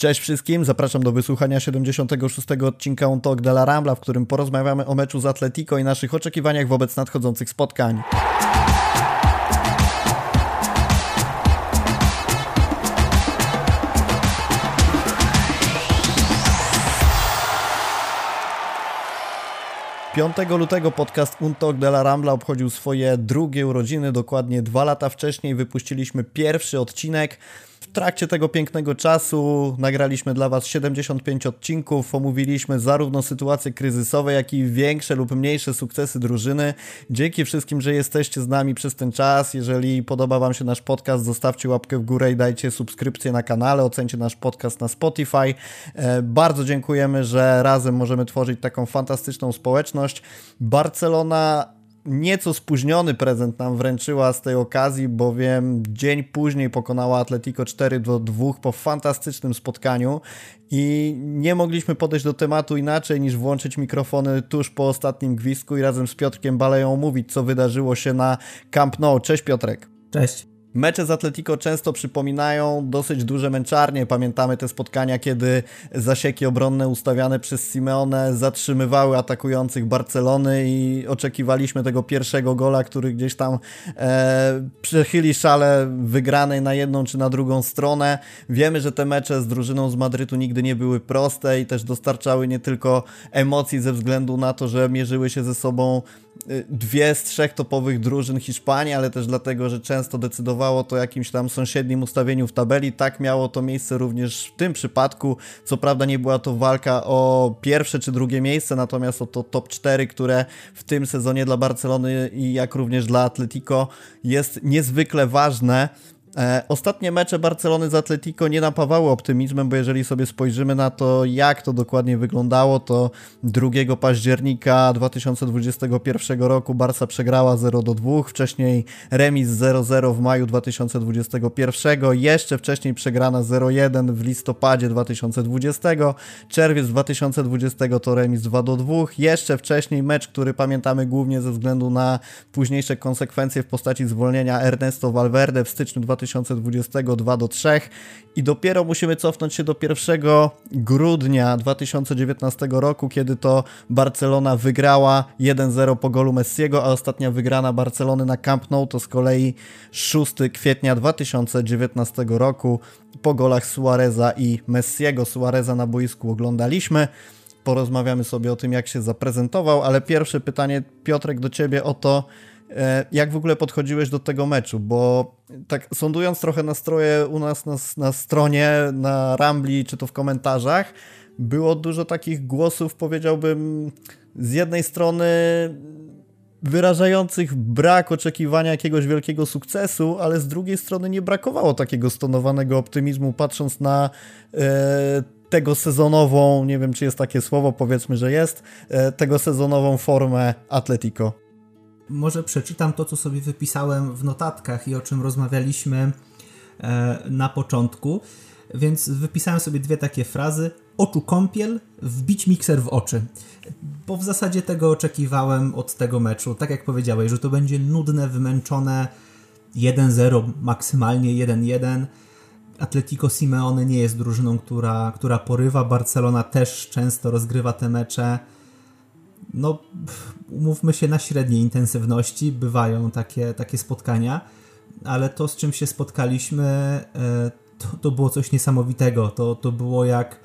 Cześć wszystkim, zapraszam do wysłuchania 76. odcinka On Talk de la Rambla, w którym porozmawiamy o meczu z Atletico i naszych oczekiwaniach wobec nadchodzących spotkań. Piątego lutego podcast Untok de la Rambla obchodził swoje drugie urodziny. Dokładnie dwa lata wcześniej wypuściliśmy pierwszy odcinek. Trakcie tego pięknego czasu nagraliśmy dla Was 75 odcinków, omówiliśmy zarówno sytuacje kryzysowe, jak i większe lub mniejsze sukcesy drużyny. Dzięki wszystkim, że jesteście z nami przez ten czas. Jeżeli podoba Wam się nasz podcast, zostawcie łapkę w górę i dajcie subskrypcję na kanale, ocencie nasz podcast na Spotify. E, bardzo dziękujemy, że razem możemy tworzyć taką fantastyczną społeczność. Barcelona nieco spóźniony prezent nam wręczyła z tej okazji, bowiem dzień później pokonała Atletico 4 do 2 po fantastycznym spotkaniu i nie mogliśmy podejść do tematu inaczej niż włączyć mikrofony tuż po ostatnim gwizdku i razem z Piotrkiem Baleją omówić, co wydarzyło się na Camp Nou. Cześć Piotrek. Cześć. Mecze z Atletico często przypominają dosyć duże męczarnie. Pamiętamy te spotkania, kiedy zasieki obronne ustawiane przez Simeone zatrzymywały atakujących Barcelony i oczekiwaliśmy tego pierwszego gola, który gdzieś tam e, przechyli szale wygranej na jedną czy na drugą stronę. Wiemy, że te mecze z drużyną z Madrytu nigdy nie były proste i też dostarczały nie tylko emocji ze względu na to, że mierzyły się ze sobą dwie z trzech topowych drużyn Hiszpanii, ale też dlatego, że często decydowało to jakimś tam sąsiednim ustawieniu w tabeli. Tak miało to miejsce również w tym przypadku. Co prawda nie była to walka o pierwsze czy drugie miejsce, natomiast o to top 4, które w tym sezonie dla Barcelony i jak również dla Atletico jest niezwykle ważne. E, ostatnie mecze Barcelony z Atletico nie napawały optymizmem, bo jeżeli sobie spojrzymy na to, jak to dokładnie wyglądało, to 2 października 2021 roku Barca przegrała 0 do 2, wcześniej remis 0-0 w maju 2021, jeszcze wcześniej przegrana 0-1 w listopadzie 2020, czerwiec 2020 to remis 2 do 2, jeszcze wcześniej mecz, który pamiętamy głównie ze względu na późniejsze konsekwencje w postaci zwolnienia Ernesto Valverde w styczniu 2020 2022 do 3 i dopiero musimy cofnąć się do 1 grudnia 2019 roku, kiedy to Barcelona wygrała 1-0 po golu Messiego, a ostatnia wygrana Barcelony na Camp Nou to z kolei 6 kwietnia 2019 roku po golach Suareza i Messiego. Suareza na boisku oglądaliśmy porozmawiamy sobie o tym, jak się zaprezentował, ale pierwsze pytanie, Piotrek, do ciebie o to, jak w ogóle podchodziłeś do tego meczu? Bo tak sądując trochę nastroje u nas na, na stronie, na Rambli, czy to w komentarzach, było dużo takich głosów, powiedziałbym, z jednej strony wyrażających brak oczekiwania jakiegoś wielkiego sukcesu, ale z drugiej strony nie brakowało takiego stonowanego optymizmu, patrząc na e, tego sezonową, nie wiem czy jest takie słowo, powiedzmy, że jest, e, tego sezonową formę Atletico może przeczytam to, co sobie wypisałem w notatkach i o czym rozmawialiśmy e, na początku. Więc wypisałem sobie dwie takie frazy. Oczu kąpiel, wbić mikser w oczy. Bo w zasadzie tego oczekiwałem od tego meczu. Tak jak powiedziałeś, że to będzie nudne, wymęczone 1-0, maksymalnie 1-1. Atletico Simeone nie jest drużyną, która, która porywa. Barcelona też często rozgrywa te mecze no umówmy się na średniej intensywności, bywają takie, takie spotkania, ale to z czym się spotkaliśmy e, to, to było coś niesamowitego. To, to było jak,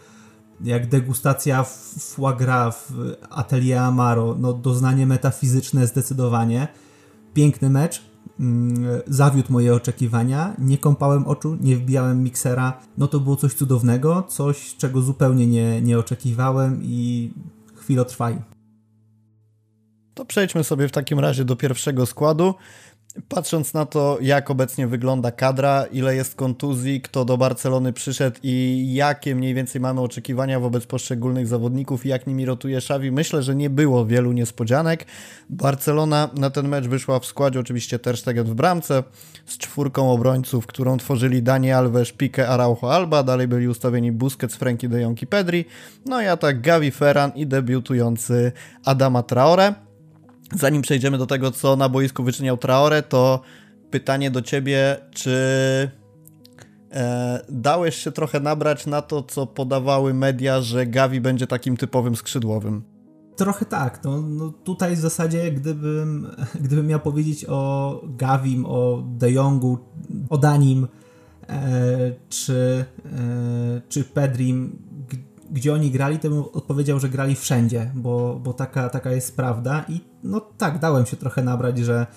jak degustacja foie gras w Atelier Amaro. No, doznanie metafizyczne zdecydowanie. Piękny mecz, mm, zawiódł moje oczekiwania, nie kąpałem oczu, nie wbijałem miksera. No to było coś cudownego, coś czego zupełnie nie, nie oczekiwałem i chwilotrwaj. To przejdźmy sobie w takim razie do pierwszego składu. Patrząc na to, jak obecnie wygląda kadra, ile jest kontuzji, kto do Barcelony przyszedł i jakie mniej więcej mamy oczekiwania wobec poszczególnych zawodników i jak nimi rotuje Xavi, myślę, że nie było wielu niespodzianek. Barcelona na ten mecz wyszła w składzie oczywiście Ter Stegen w bramce z czwórką obrońców, którą tworzyli Dani Alves, Pique, Araujo, Alba, dalej byli ustawieni Busquets, Frankie de Jong i Pedri, no i atak Gavi Ferran i debiutujący Adama Traore. Zanim przejdziemy do tego, co na boisku wyczyniał Traore, to pytanie do ciebie, czy e, dałeś się trochę nabrać na to, co podawały media, że Gavi będzie takim typowym skrzydłowym. Trochę tak. No, no tutaj w zasadzie, gdybym, gdybym miał powiedzieć o Gavim, o De Jongu, o Danim, e, czy, e, czy Pedrim, gdzie oni grali, to bym odpowiedział, że grali wszędzie, bo, bo taka, taka jest prawda. I no tak, dałem się trochę nabrać, że,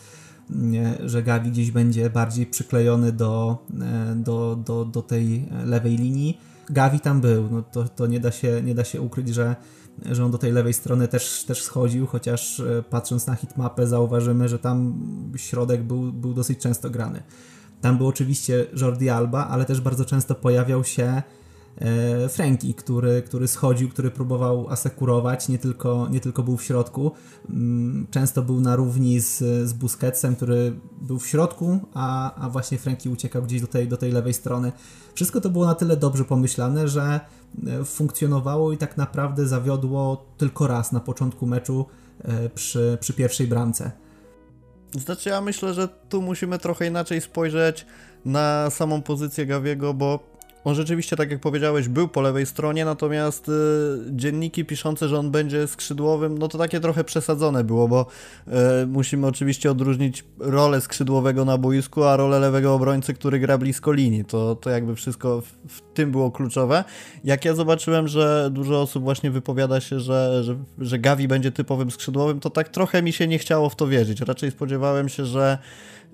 że Gavi gdzieś będzie bardziej przyklejony do, e, do, do, do tej lewej linii. Gavi tam był, no to, to nie, da się, nie da się ukryć, że, że on do tej lewej strony też, też schodził, chociaż e, patrząc na hitmapę zauważymy, że tam środek był, był dosyć często grany. Tam był oczywiście Jordi Alba, ale też bardzo często pojawiał się Franki, który, który schodził, który próbował asekurować, nie tylko, nie tylko był w środku. Mm, często był na równi z, z Busquetsem, który był w środku, a, a właśnie Franki uciekał gdzieś do tej, do tej lewej strony. Wszystko to było na tyle dobrze pomyślane, że e, funkcjonowało i tak naprawdę zawiodło tylko raz na początku meczu e, przy, przy pierwszej bramce. Znaczy ja myślę, że tu musimy trochę inaczej spojrzeć na samą pozycję Gawiego, bo on rzeczywiście, tak jak powiedziałeś, był po lewej stronie, natomiast y, dzienniki piszące, że on będzie skrzydłowym, no to takie trochę przesadzone było, bo y, musimy oczywiście odróżnić rolę skrzydłowego na boisku, a rolę lewego obrońcy, który gra blisko linii. To, to jakby wszystko w, w tym było kluczowe. Jak ja zobaczyłem, że dużo osób właśnie wypowiada się, że, że, że Gavi będzie typowym skrzydłowym, to tak trochę mi się nie chciało w to wierzyć. Raczej spodziewałem się, że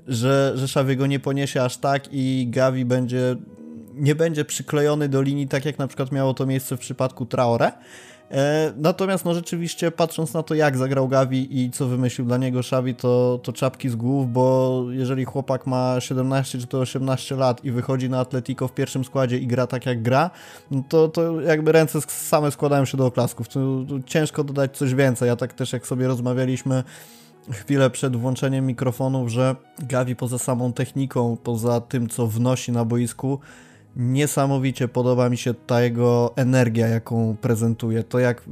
że, że Szawy go nie poniesie aż tak i Gavi będzie nie będzie przyklejony do linii, tak jak na przykład miało to miejsce w przypadku Traore. E, natomiast no rzeczywiście patrząc na to jak zagrał Gavi i co wymyślił dla niego Xavi to, to czapki z głów, bo jeżeli chłopak ma 17 czy to 18 lat i wychodzi na Atletico w pierwszym składzie i gra tak jak gra, no to, to jakby ręce same składają się do oklasków. Ciężko dodać coś więcej. Ja tak też jak sobie rozmawialiśmy chwilę przed włączeniem mikrofonów, że Gavi poza samą techniką, poza tym co wnosi na boisku, niesamowicie podoba mi się ta jego energia, jaką prezentuje. To jak.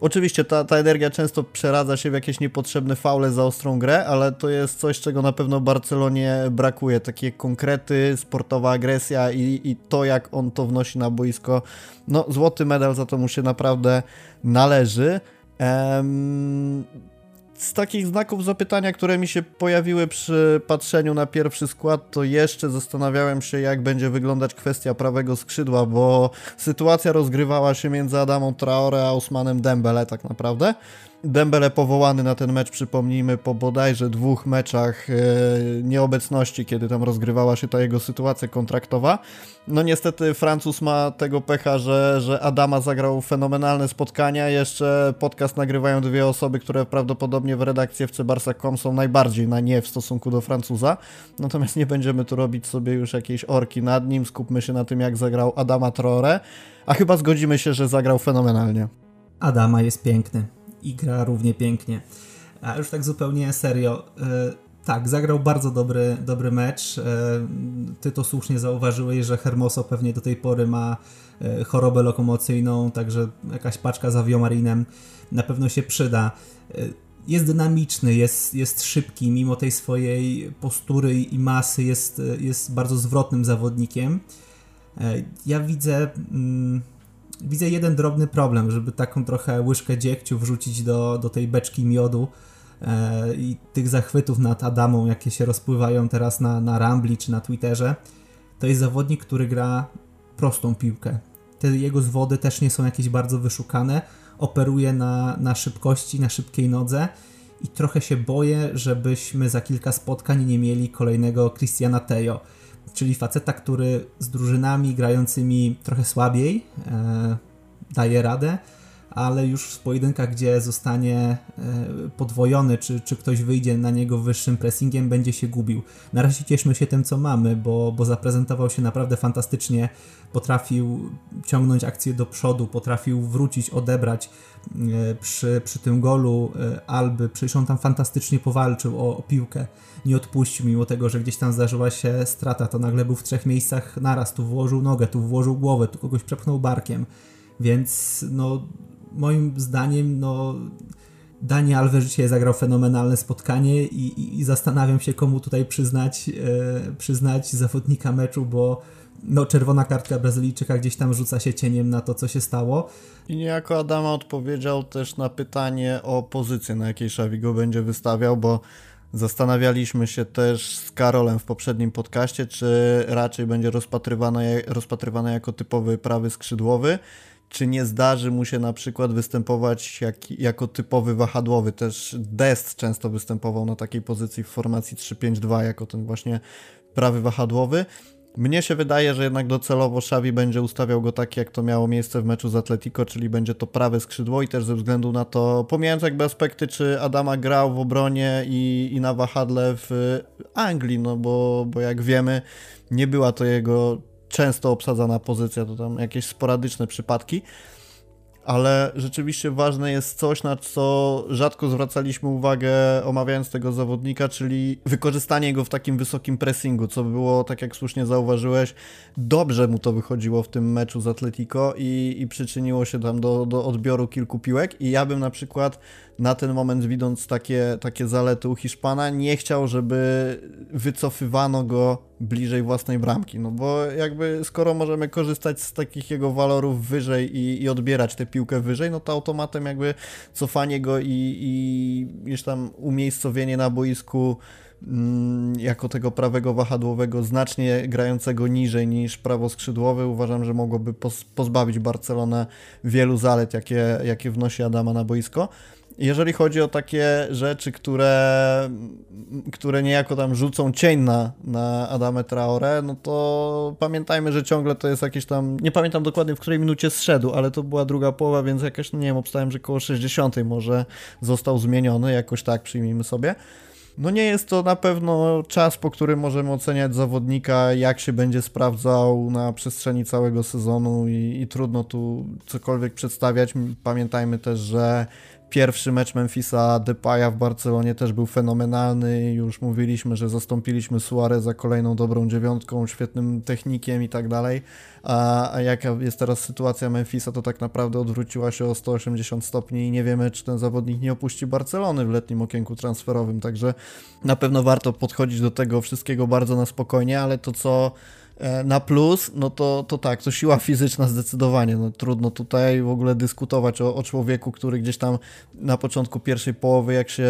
Oczywiście ta, ta energia często przeradza się w jakieś niepotrzebne faule za ostrą grę, ale to jest coś, czego na pewno Barcelonie brakuje. Takie konkrety, sportowa agresja i, i to, jak on to wnosi na boisko. No, złoty medal za to mu się naprawdę należy. Um, z takich znaków zapytania, które mi się pojawiły przy patrzeniu na pierwszy skład, to jeszcze zastanawiałem się, jak będzie wyglądać kwestia prawego skrzydła, bo sytuacja rozgrywała się między Adamą Traore a Osmanem Dembele tak naprawdę. Dembele powołany na ten mecz, przypomnijmy, po bodajże dwóch meczach e, nieobecności, kiedy tam rozgrywała się ta jego sytuacja kontraktowa. No niestety Francuz ma tego pecha, że, że Adama zagrał fenomenalne spotkania. Jeszcze podcast nagrywają dwie osoby, które prawdopodobnie w redakcji FC Barsa.com są najbardziej na nie w stosunku do Francuza. Natomiast nie będziemy tu robić sobie już jakiejś orki nad nim. Skupmy się na tym, jak zagrał Adama Traore. A chyba zgodzimy się, że zagrał fenomenalnie. Adama jest piękny i gra równie pięknie. A już tak zupełnie serio. E, tak, zagrał bardzo dobry, dobry mecz. E, ty to słusznie zauważyłeś, że Hermoso pewnie do tej pory ma e, chorobę lokomocyjną, także jakaś paczka z Aviomarinem na pewno się przyda. Jest dynamiczny, jest, jest szybki, mimo tej swojej postury i masy jest, jest bardzo zwrotnym zawodnikiem. Ja widzę... Mm, widzę jeden drobny problem, żeby taką trochę łyżkę dziegciu wrzucić do, do tej beczki miodu e, i tych zachwytów nad Adamą, jakie się rozpływają teraz na, na Rambli czy na Twitterze. To jest zawodnik, który gra prostą piłkę. Te jego zwody też nie są jakieś bardzo wyszukane. Operuje na, na szybkości, na szybkiej nodze i trochę się boję, żebyśmy za kilka spotkań nie mieli kolejnego Christiana Tejo czyli faceta, który z drużynami grającymi trochę słabiej e, daje radę, ale już w pojedynkach, gdzie zostanie e, podwojony, czy, czy ktoś wyjdzie na niego wyższym pressingiem, będzie się gubił. Na razie cieszmy się tym, co mamy, bo, bo zaprezentował się naprawdę fantastycznie. Potrafił ciągnąć akcję do przodu, potrafił wrócić, odebrać e, przy, przy tym golu Alby. Przecież on tam fantastycznie powalczył o, o piłkę nie odpuścił, mimo tego, że gdzieś tam zdarzyła się strata, to nagle był w trzech miejscach naraz, tu włożył nogę, tu włożył głowę, tu kogoś przepchnął barkiem, więc no moim zdaniem no Dani Alves dzisiaj zagrał fenomenalne spotkanie i, i, i, zastanawiam się, komu tutaj przyznać, e, przyznać zawodnika meczu, bo no, czerwona kartka Brazylijczyka gdzieś tam rzuca się cieniem na to, co się stało. I niejako Adama odpowiedział też na pytanie o pozycję, na jakiej Szawi go będzie wystawiał, bo zastanawialiśmy się też z Karolem w poprzednim podcaście, czy raczej będzie rozpatrywane, rozpatrywane jako typowy prawy skrzydłowy, czy nie zdarzy mu się na przykład występować jak, jako typowy wahadłowy. Też Dest często występował na takiej pozycji w formacji 3-5-2 jako ten właśnie prawy wahadłowy. Mnie się wydaje, że jednak docelowo Xavi będzie ustawiał go tak, jak to miało miejsce w meczu z Atletico, czyli będzie to prawe skrzydło i też ze względu na to, pomijając jakby aspekty, czy Adama grał w obronie i, i na wahadle w Anglii, no bo, bo jak wiemy, nie była to jego często obsadzana pozycja, to tam jakieś sporadyczne przypadki ale rzeczywiście ważne jest coś, na co rzadko zwracaliśmy uwagę omawiając tego zawodnika, czyli wykorzystanie go w takim wysokim pressingu, co było, tak jak słusznie zauważyłeś, dobrze mu to wychodziło w tym meczu z Atletico i, i przyczyniło się tam do, do odbioru kilku piłek. I ja bym na przykład na ten moment widząc takie, takie zalety u Hiszpana, nie chciał, żeby wycofywano go bliżej własnej bramki. No bo jakby skoro możemy korzystać z takich jego walorów wyżej i, i odbierać tę piłkę wyżej, no to automatem jakby cofanie go i, i gdzieś tam umiejscowienie na boisku mm, jako tego prawego wahadłowego, znacznie grającego niżej niż prawoskrzydłowy, uważam, że mogłoby pozbawić Barcelonę wielu zalet, jakie, jakie wnosi Adama na boisko. Jeżeli chodzi o takie rzeczy, które, które niejako tam rzucą cień na, na Adamę Traore, no to pamiętajmy, że ciągle to jest jakieś tam, nie pamiętam dokładnie w której minucie zszedł, ale to była druga połowa, więc jakaś, no nie wiem, obstałem, że koło 60 może został zmieniony, jakoś tak przyjmijmy sobie. No nie jest to na pewno czas, po którym możemy oceniać zawodnika, jak się będzie sprawdzał na przestrzeni całego sezonu i, i trudno tu cokolwiek przedstawiać. Pamiętajmy też, że Pierwszy mecz Memphisa Depaya w Barcelonie też był fenomenalny. Już mówiliśmy, że zastąpiliśmy Suareza kolejną dobrą dziewiątką, świetnym technikiem i tak dalej. A, jaka jest teraz sytuacja Memphisa, to tak naprawdę odwróciła się o 180 stopni i nie wiemy, czy ten zawodnik nie opuści Barcelony w letnim okienku transferowym. Także na pewno warto podchodzić do tego wszystkiego bardzo na spokojnie, ale to co na plus, no to, to tak, to siła fizyczna zdecydowanie. No, trudno tutaj w ogóle dyskutować o, o człowieku, który gdzieś tam na początku pierwszej połowy, jak się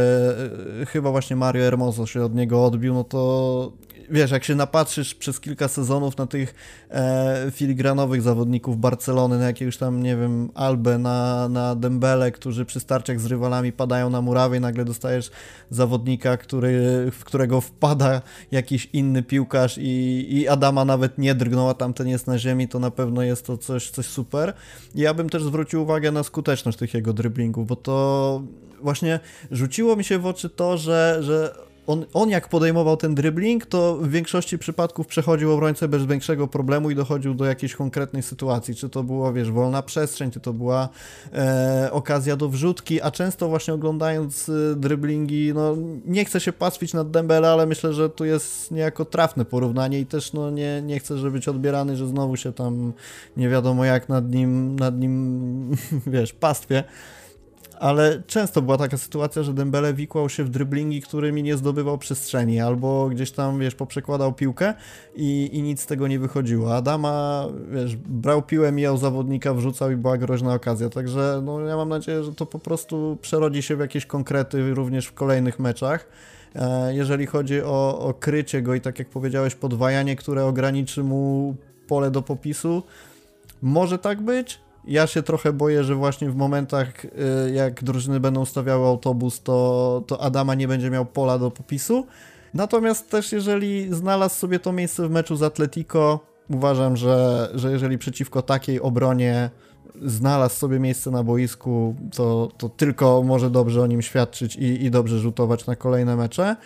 e, chyba właśnie Mario Hermoso się od niego odbił, no to wiesz, jak się napatrzysz przez kilka sezonów na tych e, filigranowych zawodników Barcelony, na jakiegoś tam, nie wiem, Albę, na, na Dembele, którzy przy starciach z rywalami padają na murawie, nagle dostajesz zawodnika, który, w którego wpada jakiś inny piłkarz i, i Adama nawet nie drgnął, a tamten jest na ziemi, to na pewno jest to coś, coś super. Ja bym też zwrócił uwagę na skuteczność tych jego driblingów, bo to właśnie rzuciło mi się w oczy to, że, że on, on jak podejmował ten dribbling, to w większości przypadków przechodził obrońcę bez większego problemu i dochodził do jakiejś konkretnej sytuacji. Czy to była, wiesz, wolna przestrzeń, czy to była e, okazja do wrzutki, a często właśnie oglądając e, dribblingi, no nie chcę się pastwić nad Dembele, ale myślę, że tu jest niejako trafne porównanie i też no nie, nie chcę, żeby być odbierany, że znowu się tam nie wiadomo jak nad nim, nad nim wiesz, pastwie ale często była taka sytuacja, że Dembele wikłał się w dryblingi, którymi nie zdobywał przestrzeni, albo gdzieś tam, wiesz, poprzekładał piłkę i, i nic z tego nie wychodziło. Adama, wiesz, brał piłę, mijał zawodnika, wrzucał i była groźna okazja, także no, ja mam nadzieję, że to po prostu przerodzi się w jakieś konkrety również w kolejnych meczach. E, jeżeli chodzi o, o krycie go i tak jak powiedziałeś, podwajanie, które ograniczy mu pole do popisu, może tak być, ja się trochę boję, że właśnie w momentach, y, jak drużyny będą stawiały autobus, to, to Adama nie będzie miał pola do popisu. Natomiast też, jeżeli znalazł sobie to miejsce w meczu z Atletico, uważam, że, że jeżeli przeciwko takiej obronie znalazł sobie miejsce na boisku, to, to tylko może dobrze o nim świadczyć i, i dobrze rzutować na kolejne mecze.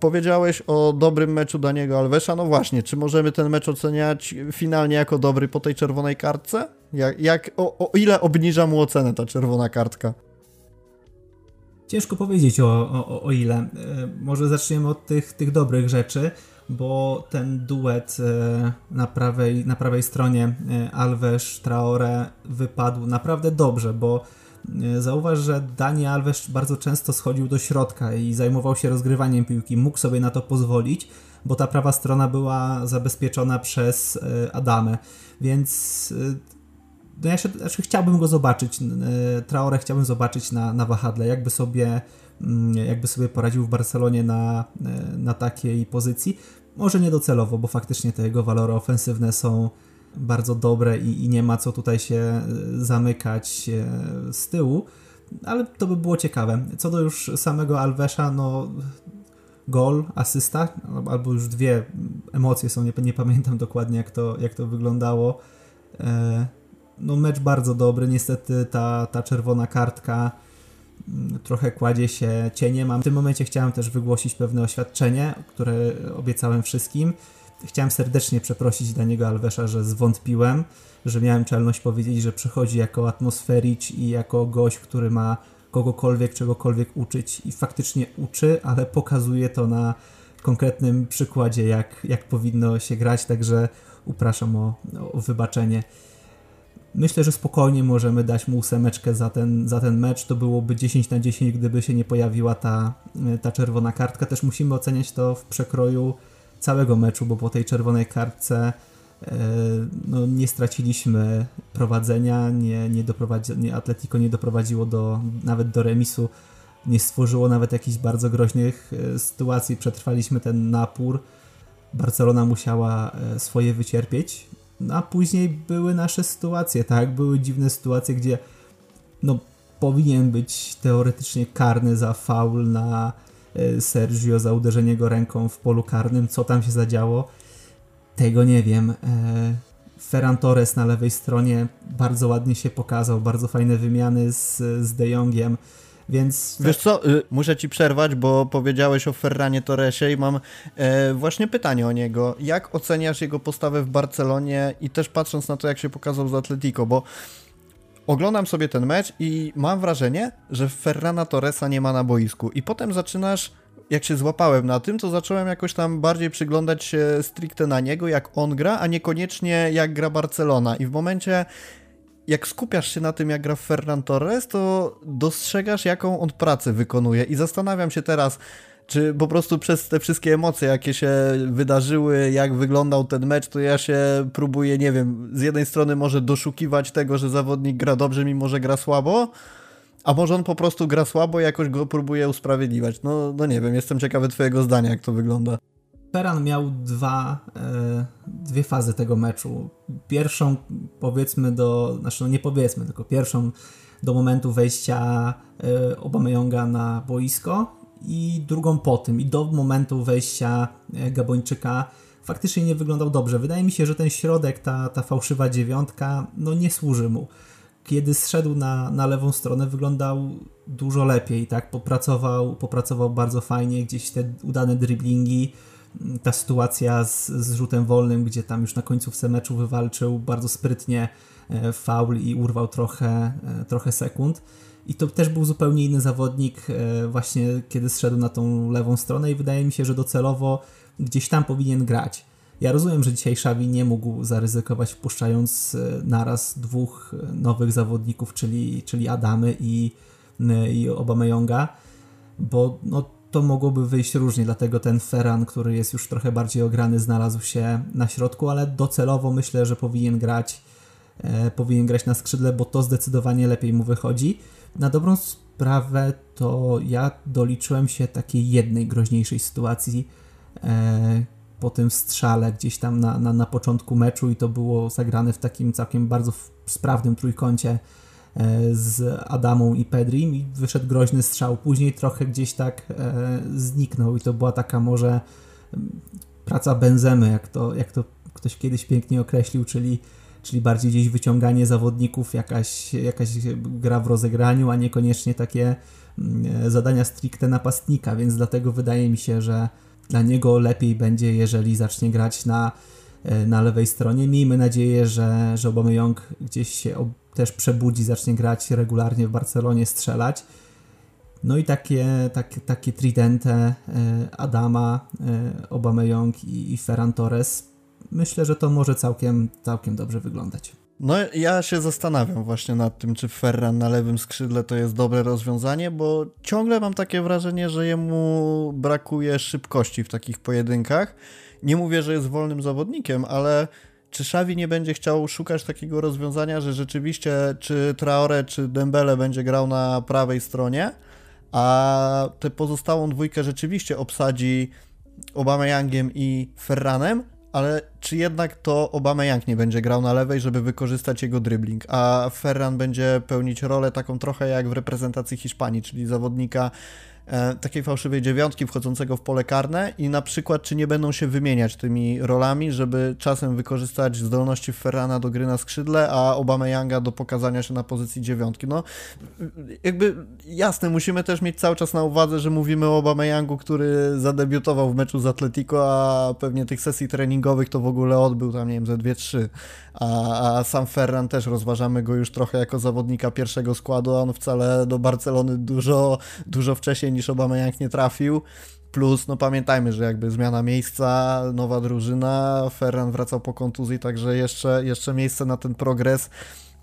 Powiedziałeś o dobrym meczu Daniego Alvesa. No właśnie, czy możemy ten mecz oceniać finalnie jako dobry po tej czerwonej kartce? Jak, jak o, o ile obniża mu ocenę ta czerwona kartka? Ciężko powiedzieć o, o, o ile. E, może zaczniemy od tych, tych dobrych rzeczy, bo ten duet e, na prawej, na prawej stronie e, Alves, Traore wypadł naprawdę dobrze, bo Zauważ, że Dani Alves bardzo często schodził do środka i zajmował się rozgrywaniem piłki, mógł sobie na to pozwolić, bo ta prawa strona była zabezpieczona przez Adamę, więc no ja się, znaczy chciałbym go zobaczyć, Traore chciałbym zobaczyć na, na wahadle, jakby sobie, mm, jakby sobie poradził w Barcelonie na, na takiej pozycji. Może niedocelowo, bo faktycznie te jego walory ofensywne są bardzo dobre i, i nie ma co tutaj się e, zamykać e, z tyłu, ale to by było ciekawe. Co do już samego Alvesza, no gol, asysta, albo już dwie emocje są, nie, nie pamiętam dokładnie jak to, jak to wyglądało. E, no mecz bardzo dobry, niestety ta, ta czerwona kartka mm, trochę kładzie się cieniem, a w tym momencie chciałem też wygłosić pewne oświadczenie, które obiecałem wszystkim. Chciałem serdecznie przeprosić Daniego Alvesza, że zwątpiłem, że miałem czelność powiedzieć, że przychodzi jako atmosfericz i jako gość, który ma kogokolwiek, czegokolwiek uczyć i faktycznie uczy, ale pokazuje to na konkretnym przykładzie, jak, jak powinno się grać, także upraszam o, o wybaczenie. Myślę, że spokojnie możemy dać mu ósemeczkę za ten, za ten mecz. To byłoby 10 na 10, gdyby się nie pojawiła ta, ta czerwona kartka. Też musimy oceniać to w przekroju całego meczu, bo po tej czerwonej kartce e, no, nie straciliśmy prowadzenia, nie, nie, doprowadzi, nie Atletico nie doprowadziło do, nawet do remisu, nie stworzyło nawet jakichś bardzo groźnych e, sytuacji, przetrwaliśmy ten napór. Barcelona musiała e, swoje wycierpieć, no, a później były nasze sytuacje, tak? Były dziwne sytuacje, gdzie no, powinien być teoretycznie karny za faul na Sergio za uderzenie go ręką w polu karnym. Co tam się zadziało? Tego nie wiem. E, Ferran Torres na lewej stronie bardzo ładnie się pokazał, bardzo fajne wymiany z, z De Jongiem. Więc... Wiesz co, y, muszę ci przerwać, bo powiedziałeś o Ferranie Torresie i mam e, właśnie pytanie o niego. Jak oceniasz jego postawę w Barcelonie i też patrząc na to, jak się pokazał z Atletico, bo oglądam sobie ten mecz i mam wrażenie, że Ferrana Torresa nie ma na boisku. I potem zaczynasz, jak się złapałem na tym, to zacząłem jakoś tam bardziej przyglądać się stricte na niego, jak on gra, a niekoniecznie jak gra Barcelona. I w momencie, jak skupiasz się na tym, jak gra Ferran Torres, to dostrzegasz, jaką on pracę wykonuje. I zastanawiam się teraz, czy po prostu przez te wszystkie emocje, jakie się wydarzyły, jak wyglądał ten mecz, to ja się próbuję, nie wiem, z jednej strony może doszukiwać tego, że zawodnik gra dobrze, mimo że gra słabo, a może on po prostu gra słabo i jakoś go próbuje usprawiedliwiać. No, no nie wiem, jestem ciekawy twojego zdania, jak to wygląda. Peran miał dwa, e, dwie fazy tego meczu. Pierwszą powiedzmy do, znaczy no nie powiedzmy, tylko pierwszą do momentu wejścia e, Obameyonga na boisko, i drugą po tym. I do momentu wejścia e, Gabończyka faktycznie nie wyglądał dobrze. Wydaje mi się, że ten środek, ta, ta fałszywa dziewiątka, no nie służy mu. Kiedy zszedł na, na lewą stronę, wyglądał dużo lepiej, tak? Popracował, popracował bardzo fajnie, gdzieś te udane driblingi, ta sytuacja z, z rzutem wolnym, gdzie tam już na końcówce meczu wywalczył bardzo sprytnie e, faul i urwał trochę, e, trochę sekund. I to też był zupełnie inny zawodnik, e, właśnie kiedy zszedł na tą lewą stronę, i wydaje mi się, że docelowo gdzieś tam powinien grać. Ja rozumiem, że dzisiaj Xavi nie mógł zaryzykować wpuszczając e, naraz dwóch e, nowych zawodników, czyli, czyli Adamy i, i Obameyonga, bo no, to mogłoby wyjść różnie, dlatego ten Ferran, który jest już trochę bardziej ograny, znalazł się na środku, ale docelowo myślę, że powinien grać powinien grać na skrzydle, bo to zdecydowanie lepiej mu wychodzi. Na dobrą sprawę to ja doliczyłem się takiej jednej groźniejszej sytuacji e, po tym strzale gdzieś tam na, na, na początku meczu i to było zagrane w takim całkiem bardzo sprawnym trójkącie e, z Adamą i Pedrim i wyszedł groźny strzał. Później trochę gdzieś tak e, zniknął i to była taka może praca Benzemy, jak to, jak to ktoś kiedyś pięknie określił, czyli czyli bardziej gdzieś wyciąganie zawodników, jakaś, jakaś gra w rozegraniu, a niekoniecznie takie mm, zadania stricte napastnika, więc dlatego wydaje mi się, że dla niego lepiej będzie, jeżeli zacznie grać na, e, na lewej stronie. Miejmy nadzieję, że, że Aubameyang gdzieś się też przebudzi, zacznie grać regularnie w Barcelonie, strzelać. No i takie, takie, takie tridente e, Adama, e, Aubameyang i Ferran Torres myślę, że to może całkiem, całkiem dobrze wyglądać. No ja się zastanawiam właśnie nad tym, czy Ferran na lewym skrzydle to jest dobre rozwiązanie, bo ciągle mam takie wrażenie, że jemu brakuje szybkości w takich pojedynkach. Nie mówię, że jest wolnym zawodnikiem, ale czy Xavi nie będzie chciał szukać takiego rozwiązania, że rzeczywiście czy Traore, czy Dembele będzie grał na prawej stronie, a tę pozostałą dwójkę rzeczywiście obsadzi Obama Youngiem i Ferranem, ale czy jednak to Obama Young nie będzie grał na lewej, żeby wykorzystać jego dribbling, a Ferran będzie pełnić rolę taką trochę jak w reprezentacji Hiszpanii, czyli zawodnika takiej fałszywej dziewiątki wchodzącego w pole karne i na przykład czy nie będą się wymieniać tymi rolami, żeby czasem wykorzystać zdolności Ferrana do gry na skrzydle, a Obama Younga do pokazania się na pozycji dziewiątki. No jakby jasne, musimy też mieć cały czas na uwadze, że mówimy o Obama Youngu, który zadebiutował w meczu z Atletico, a pewnie tych sesji treningowych to w ogóle odbył tam, nie wiem, ze 2-3, a, a sam Ferran też rozważamy go już trochę jako zawodnika pierwszego składu, a on wcale do Barcelony dużo, dużo wcześniej niż Obama jak nie trafił. Plus, no pamiętajmy, że jakby zmiana miejsca, nowa drużyna, Ferran wracał po kontuzji, także jeszcze, jeszcze miejsce na ten progres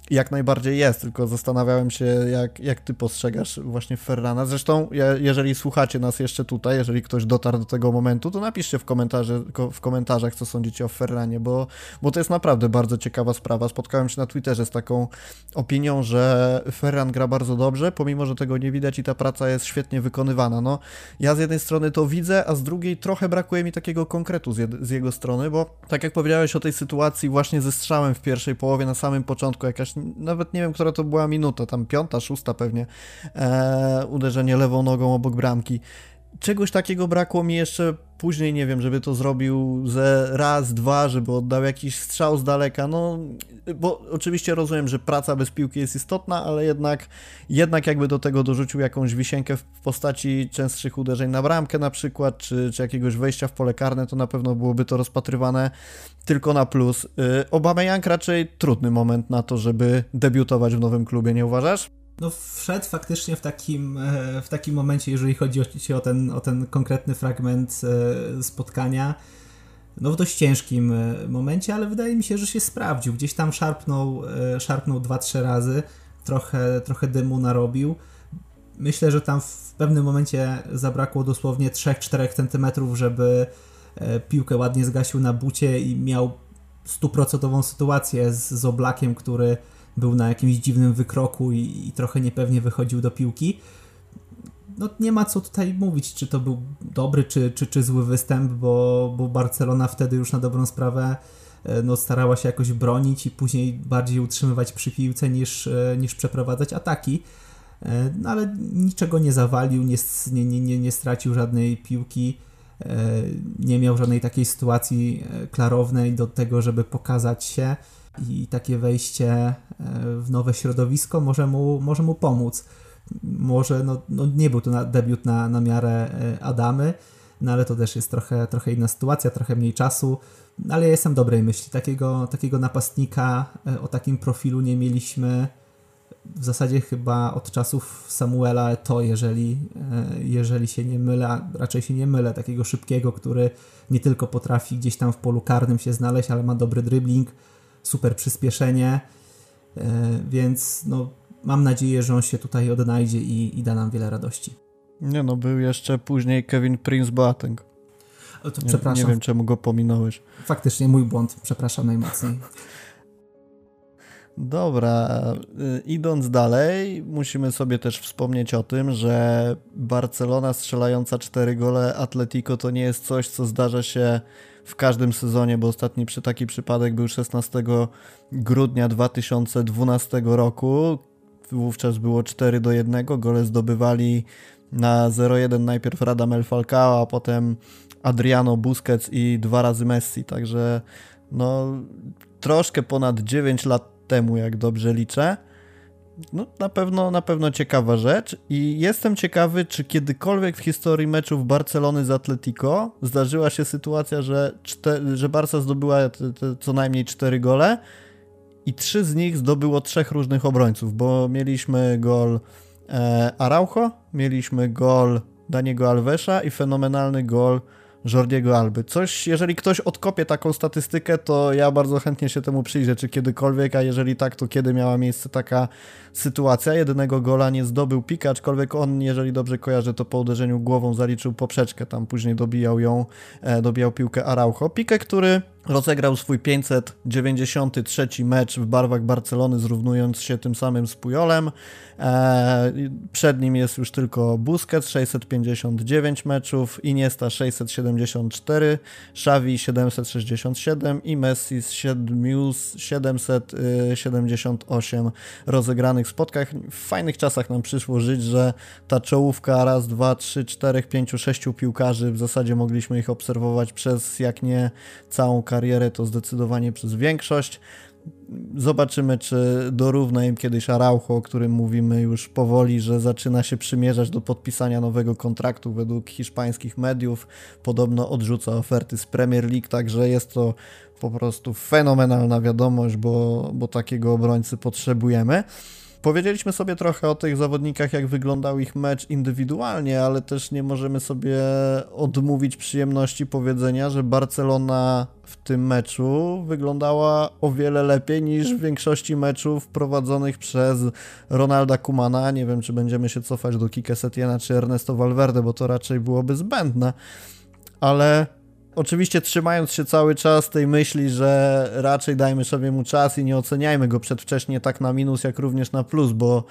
jak najbardziej jest, tylko zastanawiałem się, jak, jak ty postrzegasz właśnie Ferrana. Zresztą, jeżeli słuchacie nas jeszcze tutaj, jeżeli ktoś dotarł do tego momentu, to napiszcie w, komentarze, w komentarzach, co sądzicie o Ferranie, bo, bo to jest naprawdę bardzo ciekawa sprawa. Spotkałem się na Twitterze z taką opinią, że Ferran gra bardzo dobrze, pomimo, że tego nie widać i ta praca jest świetnie wykonywana. No, ja z jednej strony to widzę, a z drugiej trochę brakuje mi takiego konkretu z, z jego strony, bo tak jak powiedziałeś o tej sytuacji właśnie ze strzałem w pierwszej połowie, na samym początku, jakaś nawet nie wiem, która to była minuta, tam piąta, szósta pewnie, e, uderzenie lewą nogą obok bramki. Czegoś takiego brakło mi jeszcze później, nie wiem, żeby to zrobił ze raz, dwa, żeby oddał jakiś strzał z daleka, no, bo oczywiście rozumiem, że praca bez piłki jest istotna, ale jednak, jednak jakby do tego dorzucił jakąś wisienkę w postaci częstszych uderzeń na bramkę na przykład, czy, czy jakiegoś wejścia w pole karne, to na pewno byłoby to rozpatrywane tylko na plus. Y, Obama Young raczej trudny moment na to, żeby debiutować w nowym klubie, nie uważasz? No wszedł faktycznie w takim, e, w takim momencie, jeżeli chodzi o, o, ten, o ten konkretny fragment e, spotkania, no w dość ciężkim e, momencie, ale wydaje mi się, że się sprawdził. Gdzieś tam szarpnął, szarpnął 2-3 razy, trochę, trochę dymu narobił. Myślę, że tam w pewnym momencie zabrakło dosłownie 3-4 cm, żeby piłkę ładnie zgasił na bucie i miał stuprocentową sytuację z, z Oblakiem, który był na jakimś dziwnym wykroku i, i trochę niepewnie wychodził do piłki. No nie ma co tutaj mówić, czy to był dobry, czy, czy, czy zły występ, bo, bo Barcelona wtedy już na dobrą sprawę e, no, starała się jakoś bronić i później bardziej utrzymywać przy piłce niż, e, niż przeprowadzać ataki. E, no, ale niczego nie zawalił, nie, nie, nie, nie stracił żadnej piłki, nie miał żadnej takiej sytuacji klarownej do tego, żeby pokazać się i takie wejście e, w nowe środowisko może mu, może mu pomóc. Może no, no nie był to na, debiut na, na miarę e, Adamy, no ale to też jest trochę, trochę inna sytuacja, trochę mniej czasu, ale ja jestem dobrej myśli. Takiego, takiego napastnika e, o takim profilu nie mieliśmy w zasadzie chyba od czasów Samuela to, jeżeli, jeżeli się nie mylę, raczej się nie mylę, takiego szybkiego, który nie tylko potrafi gdzieś tam w polu karnym się znaleźć, ale ma dobry dribbling, super przyspieszenie, e, więc no, mam nadzieję, że on się tutaj odnajdzie i, i da nam wiele radości. Nie no, był jeszcze później Kevin Prince Boateng. to nie, przepraszam. Nie wiem, czemu go pominąłeś. Faktycznie mój błąd, przepraszam najmocniej. Dobra, y, idąc dalej, musimy sobie też wspomnieć o tym, że Barcelona strzelająca 4 gole Atletico to nie jest coś, co zdarza się w każdym sezonie, bo ostatni przy taki przypadek był 16 grudnia 2012 roku. Wówczas było 4 do 1. Gole zdobywali na 0-1 najpierw Radamel Falcao, a potem Adriano Busquets i dwa razy Messi. Także no troszkę ponad 9 lat temu, jak dobrze liczę. No, na pewno, na pewno ciekawa rzecz i jestem ciekawy, czy kiedykolwiek w historii meczów Barcelony z Atletico zdarzyła się sytuacja, że, że Barca zdobyła te, te co najmniej cztery gole i trzy z nich zdobyło trzech różnych obrońców, bo mieliśmy gol e, Araujo, mieliśmy gol Daniego Alvesa i fenomenalny gol Jordiego Alby. Coś, jeżeli ktoś odkopie taką statystykę, to ja bardzo chętnie się temu przyjrzę, czy kiedykolwiek, a jeżeli tak, to kiedy miała miejsce taka sytuacja. Jedynego gola nie zdobył Pika, aczkolwiek on, jeżeli dobrze kojarzę, to po uderzeniu głową zaliczył poprzeczkę, tam później dobijał ją, e, dobijał piłkę Araujo. Pikę, który rozegrał swój 593 mecz w barwach Barcelony, zrównując się tym samym z Pujolem. E, przed nim jest już tylko Busquets, 659 meczów, Iniesta 674, Xavi 767 i Messi 778 rozegranych spotkach. W fajnych czasach nam przyszło żyć, że ta czołówka raz, dwa, trzy, czterech, pięciu, sześciu piłkarzy, w zasadzie mogliśmy ich obserwować przez jak nie całą karierę, to zdecydowanie przez większość. Zobaczymy, czy dorówna im kiedyś Araujo, o którym mówimy już powoli, że zaczyna się przymierzać do podpisania nowego kontraktu według hiszpańskich mediów. Podobno odrzuca oferty z Premier League, także jest to po prostu fenomenalna wiadomość, bo, bo takiego obrońcy potrzebujemy. Powiedzieliśmy sobie trochę o tych zawodnikach, jak wyglądał ich mecz indywidualnie, ale też nie możemy sobie odmówić przyjemności powiedzenia, że Barcelona w tym meczu wyglądała o wiele lepiej niż w większości meczów prowadzonych przez Ronalda Kumana. Nie wiem, czy będziemy się cofać do Kike Setiena czy Ernesto Valverde, bo to raczej byłoby zbędne, ale Oczywiście trzymając się cały czas tej myśli, że raczej dajmy sobie mu czas i nie oceniajmy go przedwcześnie tak na minus, jak również na plus, bo,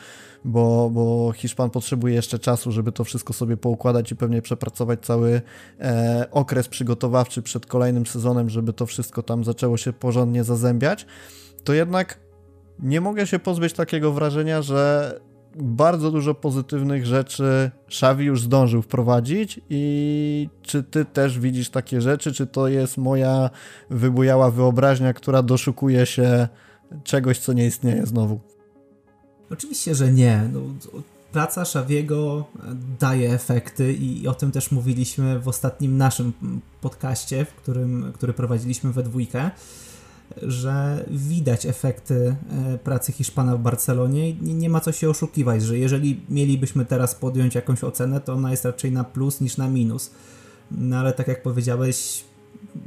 bo, bo Hiszpan potrzebuje jeszcze czasu, żeby to wszystko sobie poukładać i pewnie przepracować cały e, okres przygotowawczy przed kolejnym sezonem, żeby to wszystko tam zaczęło się porządnie zazębiać. To jednak nie mogę się pozbyć takiego wrażenia, że bardzo dużo pozytywnych rzeczy Xavi już zdążył wprowadzić i czy ty też widzisz takie rzeczy, czy to jest moja wybujała wyobraźnia, która doszukuje się czegoś, co nie istnieje znowu? Oczywiście, że nie. No, praca Szawiego daje efekty i o tym też mówiliśmy w ostatnim naszym podcaście, w którym, który prowadziliśmy we dwójkę że widać efekty e, pracy Hiszpana w Barcelonie i nie ma co się oszukiwać, że jeżeli mielibyśmy teraz podjąć jakąś ocenę, to ona jest raczej na plus niż na minus. No ale tak jak powiedziałeś,